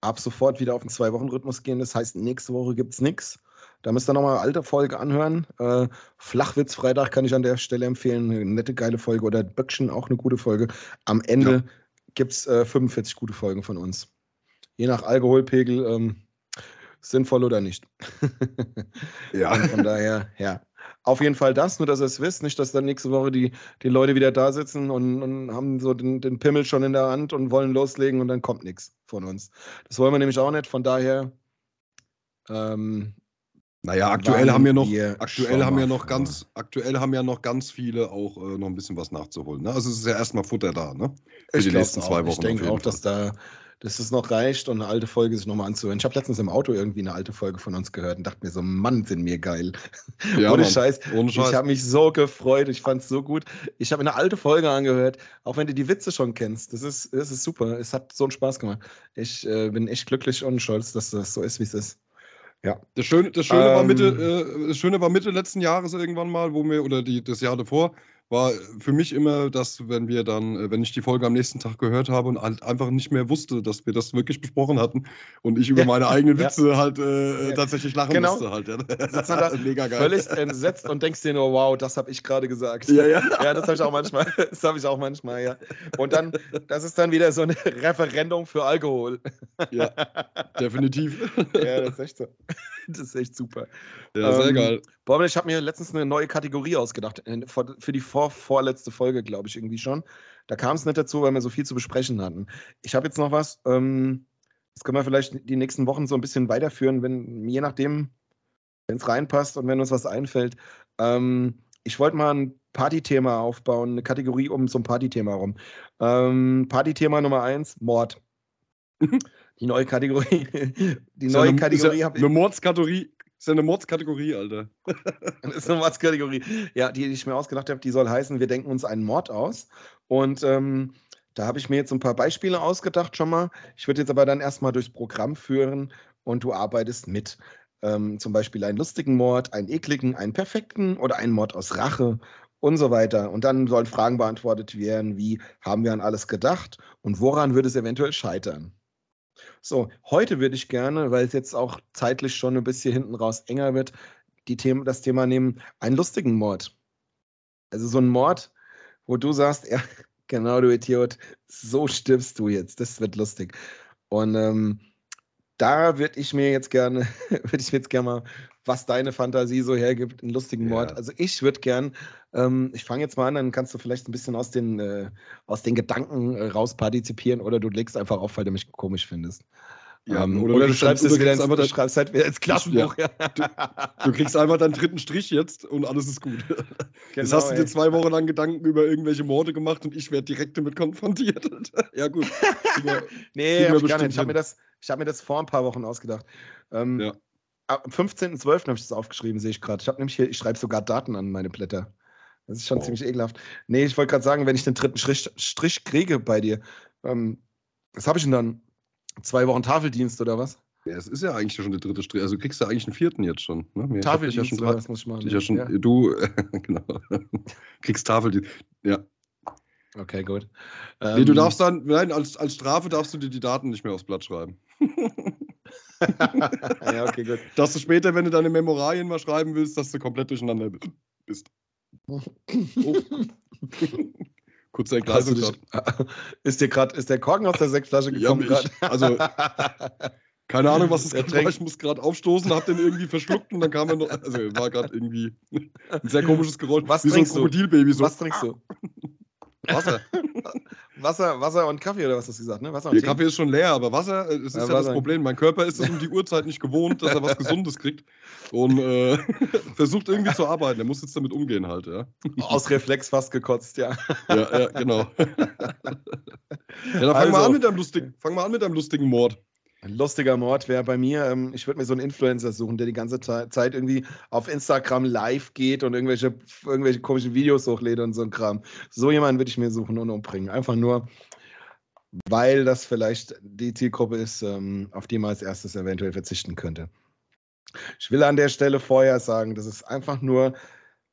ab sofort wieder auf den Zwei-Wochen-Rhythmus gehen. Das heißt, nächste Woche gibt es nichts. Da müsst ihr nochmal eine alte Folge anhören. Äh, Flachwitz Freitag kann ich an der Stelle empfehlen. Eine nette, geile Folge. Oder Böckchen auch eine gute Folge. Am Ende ja. gibt es äh, 45 gute Folgen von uns. Je nach Alkoholpegel ähm, sinnvoll oder nicht. ja. Und von daher, ja. Auf jeden Fall das, nur dass ihr es wisst, nicht, dass dann nächste Woche die, die Leute wieder da sitzen und, und haben so den, den Pimmel schon in der Hand und wollen loslegen und dann kommt nichts von uns. Das wollen wir nämlich auch nicht, von daher. Ähm, naja, aktuell haben wir noch, aktuell haben wir noch ganz, aktuell haben ja noch ganz viele auch äh, noch ein bisschen was nachzuholen. Ne? Also es ist ja erstmal Futter da, ne? Für ich die nächsten zwei Wochen. Ich denke auch, dass da, dass es noch reicht und eine alte Folge sich nochmal anzuhören. Ich habe letztens im Auto irgendwie eine alte Folge von uns gehört und dachte mir so, Mann, sind wir geil. Ja, ohne, Scheiß. ohne Scheiß. Ich habe mich so gefreut, ich fand es so gut. Ich habe eine alte Folge angehört, auch wenn du die Witze schon kennst. Das ist, das ist super. Es hat so einen Spaß gemacht. Ich äh, bin echt glücklich und stolz, dass das so ist, wie es ist. Ja. Das Schöne, das Schöne ähm, war Mitte, äh, das Schöne war Mitte letzten Jahres irgendwann mal, wo wir, oder die, das Jahr davor, war für mich immer, dass, wenn wir dann, äh, wenn ich die Folge am nächsten Tag gehört habe und halt einfach nicht mehr wusste, dass wir das wirklich besprochen hatten und ich über meine eigenen Witze ja. halt äh, ja. tatsächlich lachen genau. musste halt. Ja. Da Mega geil. Völlig entsetzt und denkst dir nur, wow, das habe ich gerade gesagt. Ja, ja. ja das habe ich auch manchmal. Das habe ich auch manchmal, ja. Und dann, das ist dann wieder so eine Referendum für Alkohol. Ja, definitiv. Ja, das ist echt so. Das ist echt super. Ja, sehr ähm, geil. Bob, ich habe mir letztens eine neue Kategorie ausgedacht. Für die vor, vorletzte Folge, glaube ich, irgendwie schon. Da kam es nicht dazu, weil wir so viel zu besprechen hatten. Ich habe jetzt noch was. Ähm, das können wir vielleicht die nächsten Wochen so ein bisschen weiterführen, wenn, je nachdem, wenn es reinpasst und wenn uns was einfällt. Ähm, ich wollte mal ein Partythema aufbauen, eine Kategorie um so ein Partythema rum. Ähm, Partythema Nummer eins: Mord. Die neue Kategorie. Die neue eine, Kategorie habe ich. Eine Mordskategorie. Ist ja eine Mordskategorie, Alter. das ist eine Mordskategorie. Ja, die, die ich mir ausgedacht habe, die soll heißen, wir denken uns einen Mord aus. Und ähm, da habe ich mir jetzt ein paar Beispiele ausgedacht schon mal. Ich würde jetzt aber dann erstmal durchs Programm führen und du arbeitest mit. Ähm, zum Beispiel einen lustigen Mord, einen ekligen, einen perfekten oder einen Mord aus Rache und so weiter. Und dann sollen Fragen beantwortet werden, wie haben wir an alles gedacht und woran würde es eventuell scheitern? So, heute würde ich gerne, weil es jetzt auch zeitlich schon ein bisschen hinten raus enger wird, die Thema, das Thema nehmen, einen lustigen Mord. Also so ein Mord, wo du sagst, ja, genau, du Idiot, so stirbst du jetzt. Das wird lustig. Und ähm, da würde ich mir jetzt gerne, würde ich jetzt gerne mal, was deine Fantasie so hergibt, einen lustigen Mord. Ja. Also ich würde gern, ähm, ich fange jetzt mal an, dann kannst du vielleicht ein bisschen aus den, äh, aus den Gedanken äh, rauspartizipieren oder du legst einfach auf, weil du mich komisch findest. Ja, ähm, oder, oder, du schreibst es wieder ins, du schreibst halt wieder ins Klassenbuch. Ja. Du, du, kriegst einfach deinen dritten Strich jetzt und alles ist gut. Genau, jetzt hast du dir zwei Wochen lang Gedanken über irgendwelche Morde gemacht und ich werde direkt damit konfrontiert. ja, gut. nee, hab ich. Ich habe mir, das, hab mir das vor ein paar Wochen ausgedacht. Ähm, ja. Am 15.12. habe ich das aufgeschrieben, sehe ich gerade. Ich habe nämlich hier, ich schreibe sogar Daten an meine Blätter. Das ist schon wow. ziemlich ekelhaft. Nee, ich wollte gerade sagen, wenn ich den dritten Strich, Strich kriege bei dir, ähm, was habe ich denn dann? Zwei Wochen Tafeldienst oder was? Ja, es ist ja eigentlich schon der dritte Strich. Also kriegst du eigentlich einen vierten jetzt schon. Ne? Tafeldienst, ja schon drei, das muss ich machen. Ja schon, ja. Du, genau. kriegst Tafeldienst. Ja. Okay, gut. Nee, ähm, du darfst dann, nein, als, als Strafe darfst du dir die Daten nicht mehr aufs Blatt schreiben. ja, okay, gut. Dass du später, wenn du deine Memorien mal schreiben willst, dass du komplett durcheinander bist. Oh. Kurze Entgleisung. Ist dir gerade, ist der Korken aus der Sektflasche gekommen? Ja, ich, also, keine Ahnung, was es war. Ich muss gerade aufstoßen, hab den irgendwie verschluckt und dann kam er noch. Also, war gerade irgendwie ein sehr komisches Geräusch. Was wie trinkst so ein Krokodilbaby. So. Was trinkst du? Wasser. Wasser, Wasser und Kaffee oder was hast du gesagt, ne? Wasser und Der Kaffee ist schon leer, aber Wasser, äh, das ist ja, ja das Problem. Mein Körper ist es um die Uhrzeit nicht gewohnt, dass er was Gesundes kriegt und äh, versucht irgendwie zu arbeiten. Er muss jetzt damit umgehen halt, ja. Aus Reflex fast gekotzt, ja. Ja, ja, genau. ja, dann fang also, mal an mit deinem lustigen, fang mal an mit deinem lustigen Mord. Ein lustiger Mord wäre bei mir, ähm, ich würde mir so einen Influencer suchen, der die ganze Zeit irgendwie auf Instagram live geht und irgendwelche, irgendwelche komischen Videos hochlädt und so ein Kram. So jemanden würde ich mir suchen und umbringen. Einfach nur, weil das vielleicht die Zielgruppe ist, ähm, auf die man als erstes eventuell verzichten könnte. Ich will an der Stelle vorher sagen, das ist einfach nur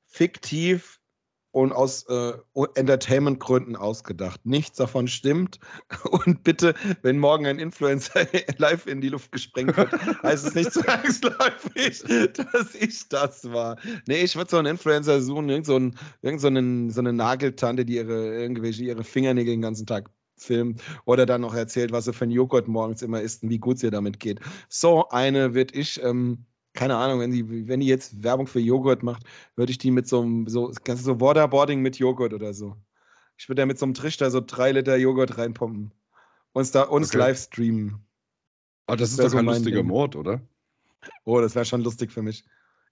fiktiv und aus äh, Entertainment-Gründen ausgedacht. Nichts davon stimmt. Und bitte, wenn morgen ein Influencer live in die Luft gesprengt wird, heißt es nicht zwangsläufig, dass ich das war. Nee, ich würde so einen Influencer suchen, irgend so, ein, irgend so, einen, so eine Nageltante, die ihre, irgendwelche, ihre Fingernägel den ganzen Tag filmt oder dann noch erzählt, was sie für einen Joghurt morgens immer isst und wie gut ihr damit geht. So eine würde ich ähm, keine Ahnung, wenn die, wenn die jetzt Werbung für Joghurt macht, würde ich die mit so einem, so, kannst du so Waterboarding mit Joghurt oder so. Ich würde da mit so einem Trichter so drei Liter Joghurt reinpumpen. Uns da uns okay. live streamen. Aber das, das ist doch so kein lustiger Ding. Mord, oder? Oh, das wäre schon lustig für mich.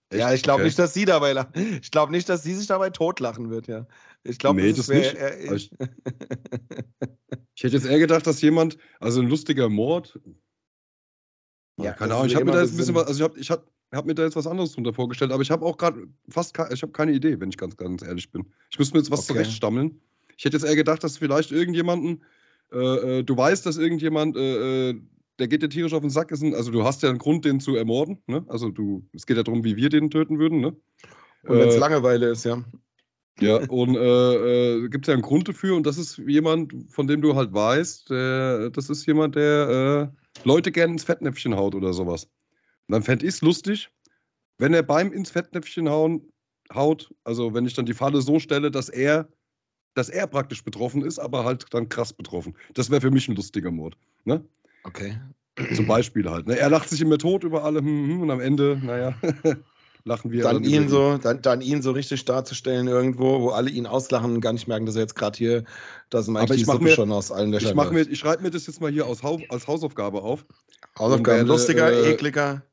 Echt? Ja, ich glaube okay. nicht, dass sie dabei lachen. Ich glaube nicht, dass sie sich dabei totlachen wird, ja. Ich glaube, nee, das, das nicht. Äh, ich, Ich hätte jetzt eher gedacht, dass jemand, also ein lustiger Mord. Ja, keine Ahnung, ich habe mir da jetzt ein bisschen was, also ich habe ich hab, hab mir da jetzt was anderes drunter vorgestellt, aber ich habe auch gerade fast keine, ich habe keine Idee, wenn ich ganz, ganz ehrlich bin. Ich muss mir jetzt was okay. zurechtstammeln. Ich hätte jetzt eher gedacht, dass vielleicht irgendjemanden, äh, äh, du weißt, dass irgendjemand, äh, äh, der geht dir tierisch auf den Sack, ist ein, also du hast ja einen Grund, den zu ermorden, ne? Also du, es geht ja darum, wie wir den töten würden, ne? Und wenn es äh, Langeweile ist, ja. Ja, und äh, äh, gibt es ja einen Grund dafür und das ist jemand, von dem du halt weißt, der, das ist jemand, der äh, Leute gerne ins Fettnäpfchen haut oder sowas. Und dann fände ich es lustig, wenn er beim ins Fettnäpfchen hauen, haut, also wenn ich dann die Falle so stelle, dass er, dass er praktisch betroffen ist, aber halt dann krass betroffen. Das wäre für mich ein lustiger Mord. Ne? Okay. Zum Beispiel halt. Ne? Er lacht sich immer tot über alle hm, hm, und am Ende, naja. lachen wir. Dann ihn, so, dann, dann ihn so richtig darzustellen irgendwo, wo alle ihn auslachen und gar nicht merken, dass er jetzt gerade hier, das mache ich die mir, schon aus allen Löchern. Ich, mach mir, ich schreibe mir das jetzt mal hier aus, als Hausaufgabe auf. Hausaufgabe, lustiger, äh, ekliger,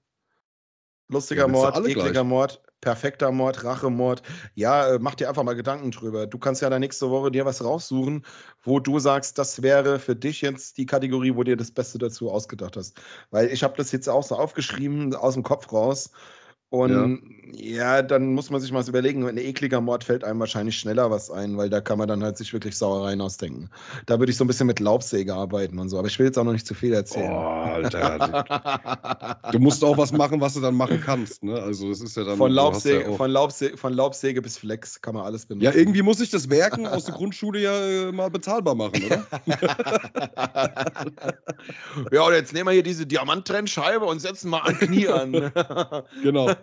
lustiger ja, Mord, ekliger gleich. Mord, perfekter Mord, Rachemord. Ja, äh, mach dir einfach mal Gedanken drüber. Du kannst ja da nächste Woche dir was raussuchen, wo du sagst, das wäre für dich jetzt die Kategorie, wo dir das Beste dazu ausgedacht hast. Weil ich habe das jetzt auch so aufgeschrieben, aus dem Kopf raus. Und ja. ja. dann muss man sich mal überlegen, ein ekliger Mord fällt einem wahrscheinlich schneller was ein, weil da kann man dann halt sich wirklich Sauereien ausdenken. Da würde ich so ein bisschen mit Laubsäge arbeiten und so, aber ich will jetzt auch noch nicht zu viel erzählen. Oh, Alter. du musst auch was machen, was du dann machen kannst, ne? Also es ist ja dann. Von Laubsäge, ja von, Laubsäge, von Laubsäge bis Flex kann man alles benutzen. Ja, irgendwie muss ich das Werken aus der Grundschule ja äh, mal bezahlbar machen, oder? ja, und jetzt nehmen wir hier diese Diamanttrennscheibe und setzen mal ein Knie an. genau.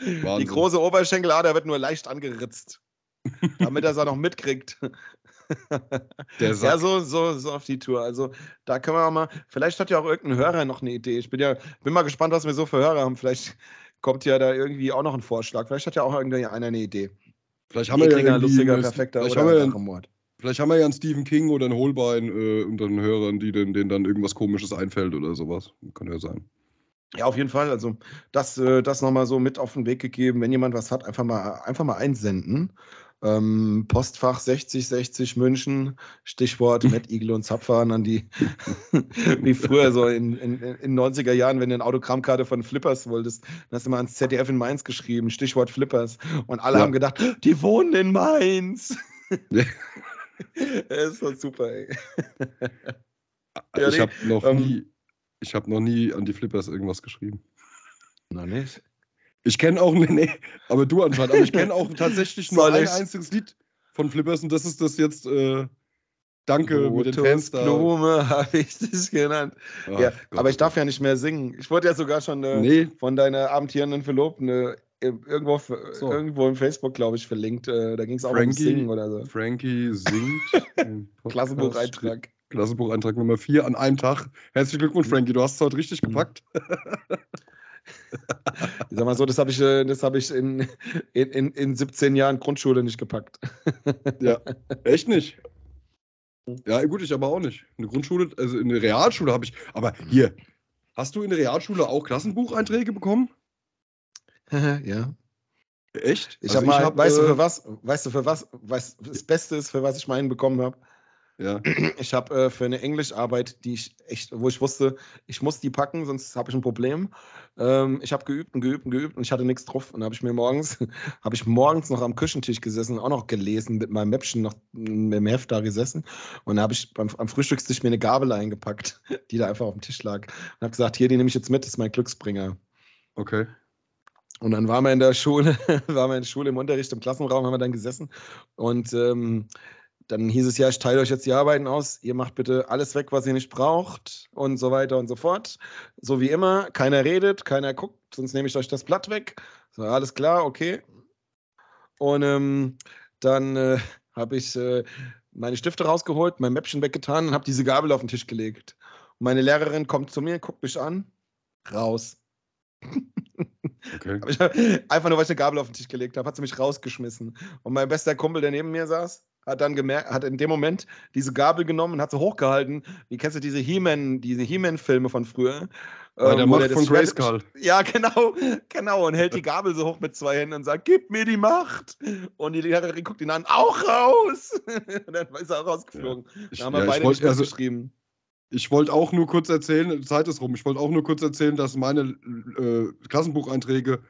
Die große Oberschenkelader wird nur leicht angeritzt, damit er es auch noch mitkriegt. Der Sack. Ja, so, so, so auf die Tour. Also da können wir auch mal, vielleicht hat ja auch irgendein Hörer noch eine Idee. Ich bin ja, bin mal gespannt, was wir so für Hörer haben. Vielleicht kommt ja da irgendwie auch noch ein Vorschlag. Vielleicht hat ja auch irgendeiner eine Idee. Vielleicht haben wir ja lustiger, perfekter vielleicht oder haben wir Vielleicht haben wir ja einen Stephen King oder einen Holbein äh, unter den Hörern, die denen, denen dann irgendwas Komisches einfällt oder sowas. Kann ja sein. Ja, auf jeden Fall. Also das, äh, das nochmal so mit auf den Weg gegeben. Wenn jemand was hat, einfach mal, einfach mal einsenden. Ähm, Postfach 6060 München, Stichwort Matt Igel und Zapfhahn an die, wie früher so in, in, in 90er Jahren, wenn du eine Autogrammkarte von Flippers wolltest, dann hast du mal ans ZDF in Mainz geschrieben, Stichwort Flippers. Und alle ja. haben gedacht, die wohnen in Mainz. das ist doch super, ey. ich ja, habe noch ähm, nie ich habe noch nie an die Flippers irgendwas geschrieben. Na nicht? Ich kenne auch, nee, aber du anscheinend, aber ich kenne auch tatsächlich nur ein einziges Lied von Flippers und das ist das jetzt, äh, Danke mit den Fenster. Blume habe ich dich genannt. Ach, ja, Gott, aber ich darf ja nicht mehr singen. Ich wurde ja sogar schon äh, nee. von deiner abendierenden Verlobten äh, irgendwo, so. irgendwo im Facebook, glaube ich, verlinkt. Äh, da ging es auch Frankie, um Singen oder so. Frankie singt. Klassenbucheintrag. Klassenbucheintrag Nummer 4 an einem Tag. Herzlichen Glückwunsch, mhm. Frankie, du hast es heute richtig mhm. gepackt. Ich sag mal so, das habe ich, äh, hab ich in, in, in 17 Jahren Grundschule nicht gepackt. Ja, echt nicht? Ja, gut, ich aber auch nicht. Eine Grundschule, also in der Realschule habe ich, aber hier, hast du in der Realschule auch Klassenbucheinträge bekommen? ja. Echt? Ich also habe mal, hab, weißt äh, du für was, weißt du für was, weißt, das Beste ist, für was ich meinen bekommen habe? Ja. Ich habe äh, für eine Englischarbeit, die ich echt, wo ich wusste, ich muss die packen, sonst habe ich ein Problem. Ähm, ich habe geübt und geübt und geübt und ich hatte nichts drauf. Und habe ich mir morgens, habe ich morgens noch am Küchentisch gesessen, auch noch gelesen, mit meinem Mäppchen noch dem Heft da gesessen. Und dann habe ich beim, am Frühstückstisch mir eine Gabel eingepackt, die da einfach auf dem Tisch lag. Und habe gesagt, hier, die nehme ich jetzt mit, das ist mein Glücksbringer. Okay. Und dann waren wir in der Schule, waren wir in der Schule im Unterricht, im Klassenraum haben wir dann gesessen. Und ähm, dann hieß es ja, ich teile euch jetzt die Arbeiten aus, ihr macht bitte alles weg, was ihr nicht braucht und so weiter und so fort. So wie immer, keiner redet, keiner guckt, sonst nehme ich euch das Blatt weg. So, alles klar, okay. Und ähm, dann äh, habe ich äh, meine Stifte rausgeholt, mein Mäppchen weggetan und habe diese Gabel auf den Tisch gelegt. Und meine Lehrerin kommt zu mir, guckt mich an, raus. Okay. einfach nur, weil ich eine Gabel auf den Tisch gelegt habe, hat sie mich rausgeschmissen. Und mein bester Kumpel, der neben mir saß, hat dann gemerkt, hat in dem Moment diese Gabel genommen und hat sie hochgehalten. Wie kennst du diese He-Man, diese He-Man-Filme von früher? Bei der Macht von Grayskull. Ja, genau, genau. Und hält die Gabel so hoch mit zwei Händen und sagt, gib mir die Macht. Und die Lehrerin guckt ihn an, auch raus. und dann ist er auch rausgeflogen. Ja. Ich, da haben wir ja, beide wollt, also, geschrieben. Ich wollte auch nur kurz erzählen, Zeit ist rum, ich wollte auch nur kurz erzählen, dass meine äh, Klassenbucheinträge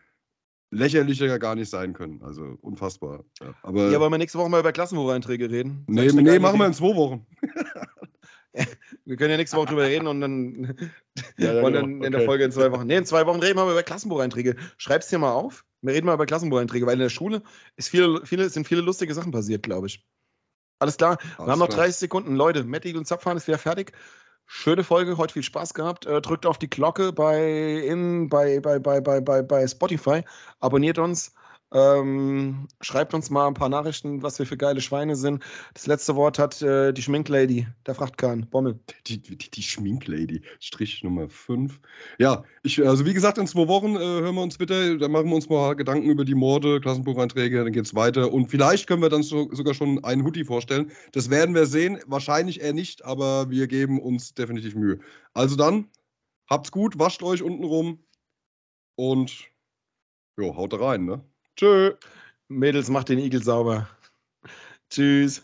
lächerlicher gar nicht sein können. Also unfassbar. Ja, aber, ja, wollen wir nächste Woche mal über Klassenbucheinträge reden? Nee, nee machen wir in zwei Wochen. wir können ja nächste Woche drüber reden und dann, ja, ja, und dann genau. in der Folge in zwei Wochen. Nee, in zwei Wochen reden wir mal über Klassenbucheinträge. Schreib's dir mal auf. Wir reden mal über Klassenbucheinträge, weil in der Schule ist viel, viele, sind viele lustige Sachen passiert, glaube ich. Alles klar. Alles wir haben noch 30 Sekunden. Leute, Matti und Zapfahren ist wieder fertig. Schöne Folge, heute viel Spaß gehabt. Äh, drückt auf die Glocke bei, in, bei, bei, bei, bei, bei, bei Spotify. Abonniert uns. Ähm, schreibt uns mal ein paar Nachrichten, was wir für geile Schweine sind. Das letzte Wort hat äh, die Schminklady, der Frachtkahn, Bommel. Die, die, die Schminklady, Strich Nummer 5. Ja, ich, also wie gesagt, in zwei Wochen äh, hören wir uns bitte, dann machen wir uns mal Gedanken über die Morde, Klassenbucheinträge, dann geht es weiter. Und vielleicht können wir dann so, sogar schon einen Hoodie vorstellen. Das werden wir sehen, wahrscheinlich eher nicht, aber wir geben uns definitiv Mühe. Also dann, habt's gut, wascht euch unten rum und jo, haut rein, ne? Tschö. Mädels, macht den Igel sauber. Tschüss.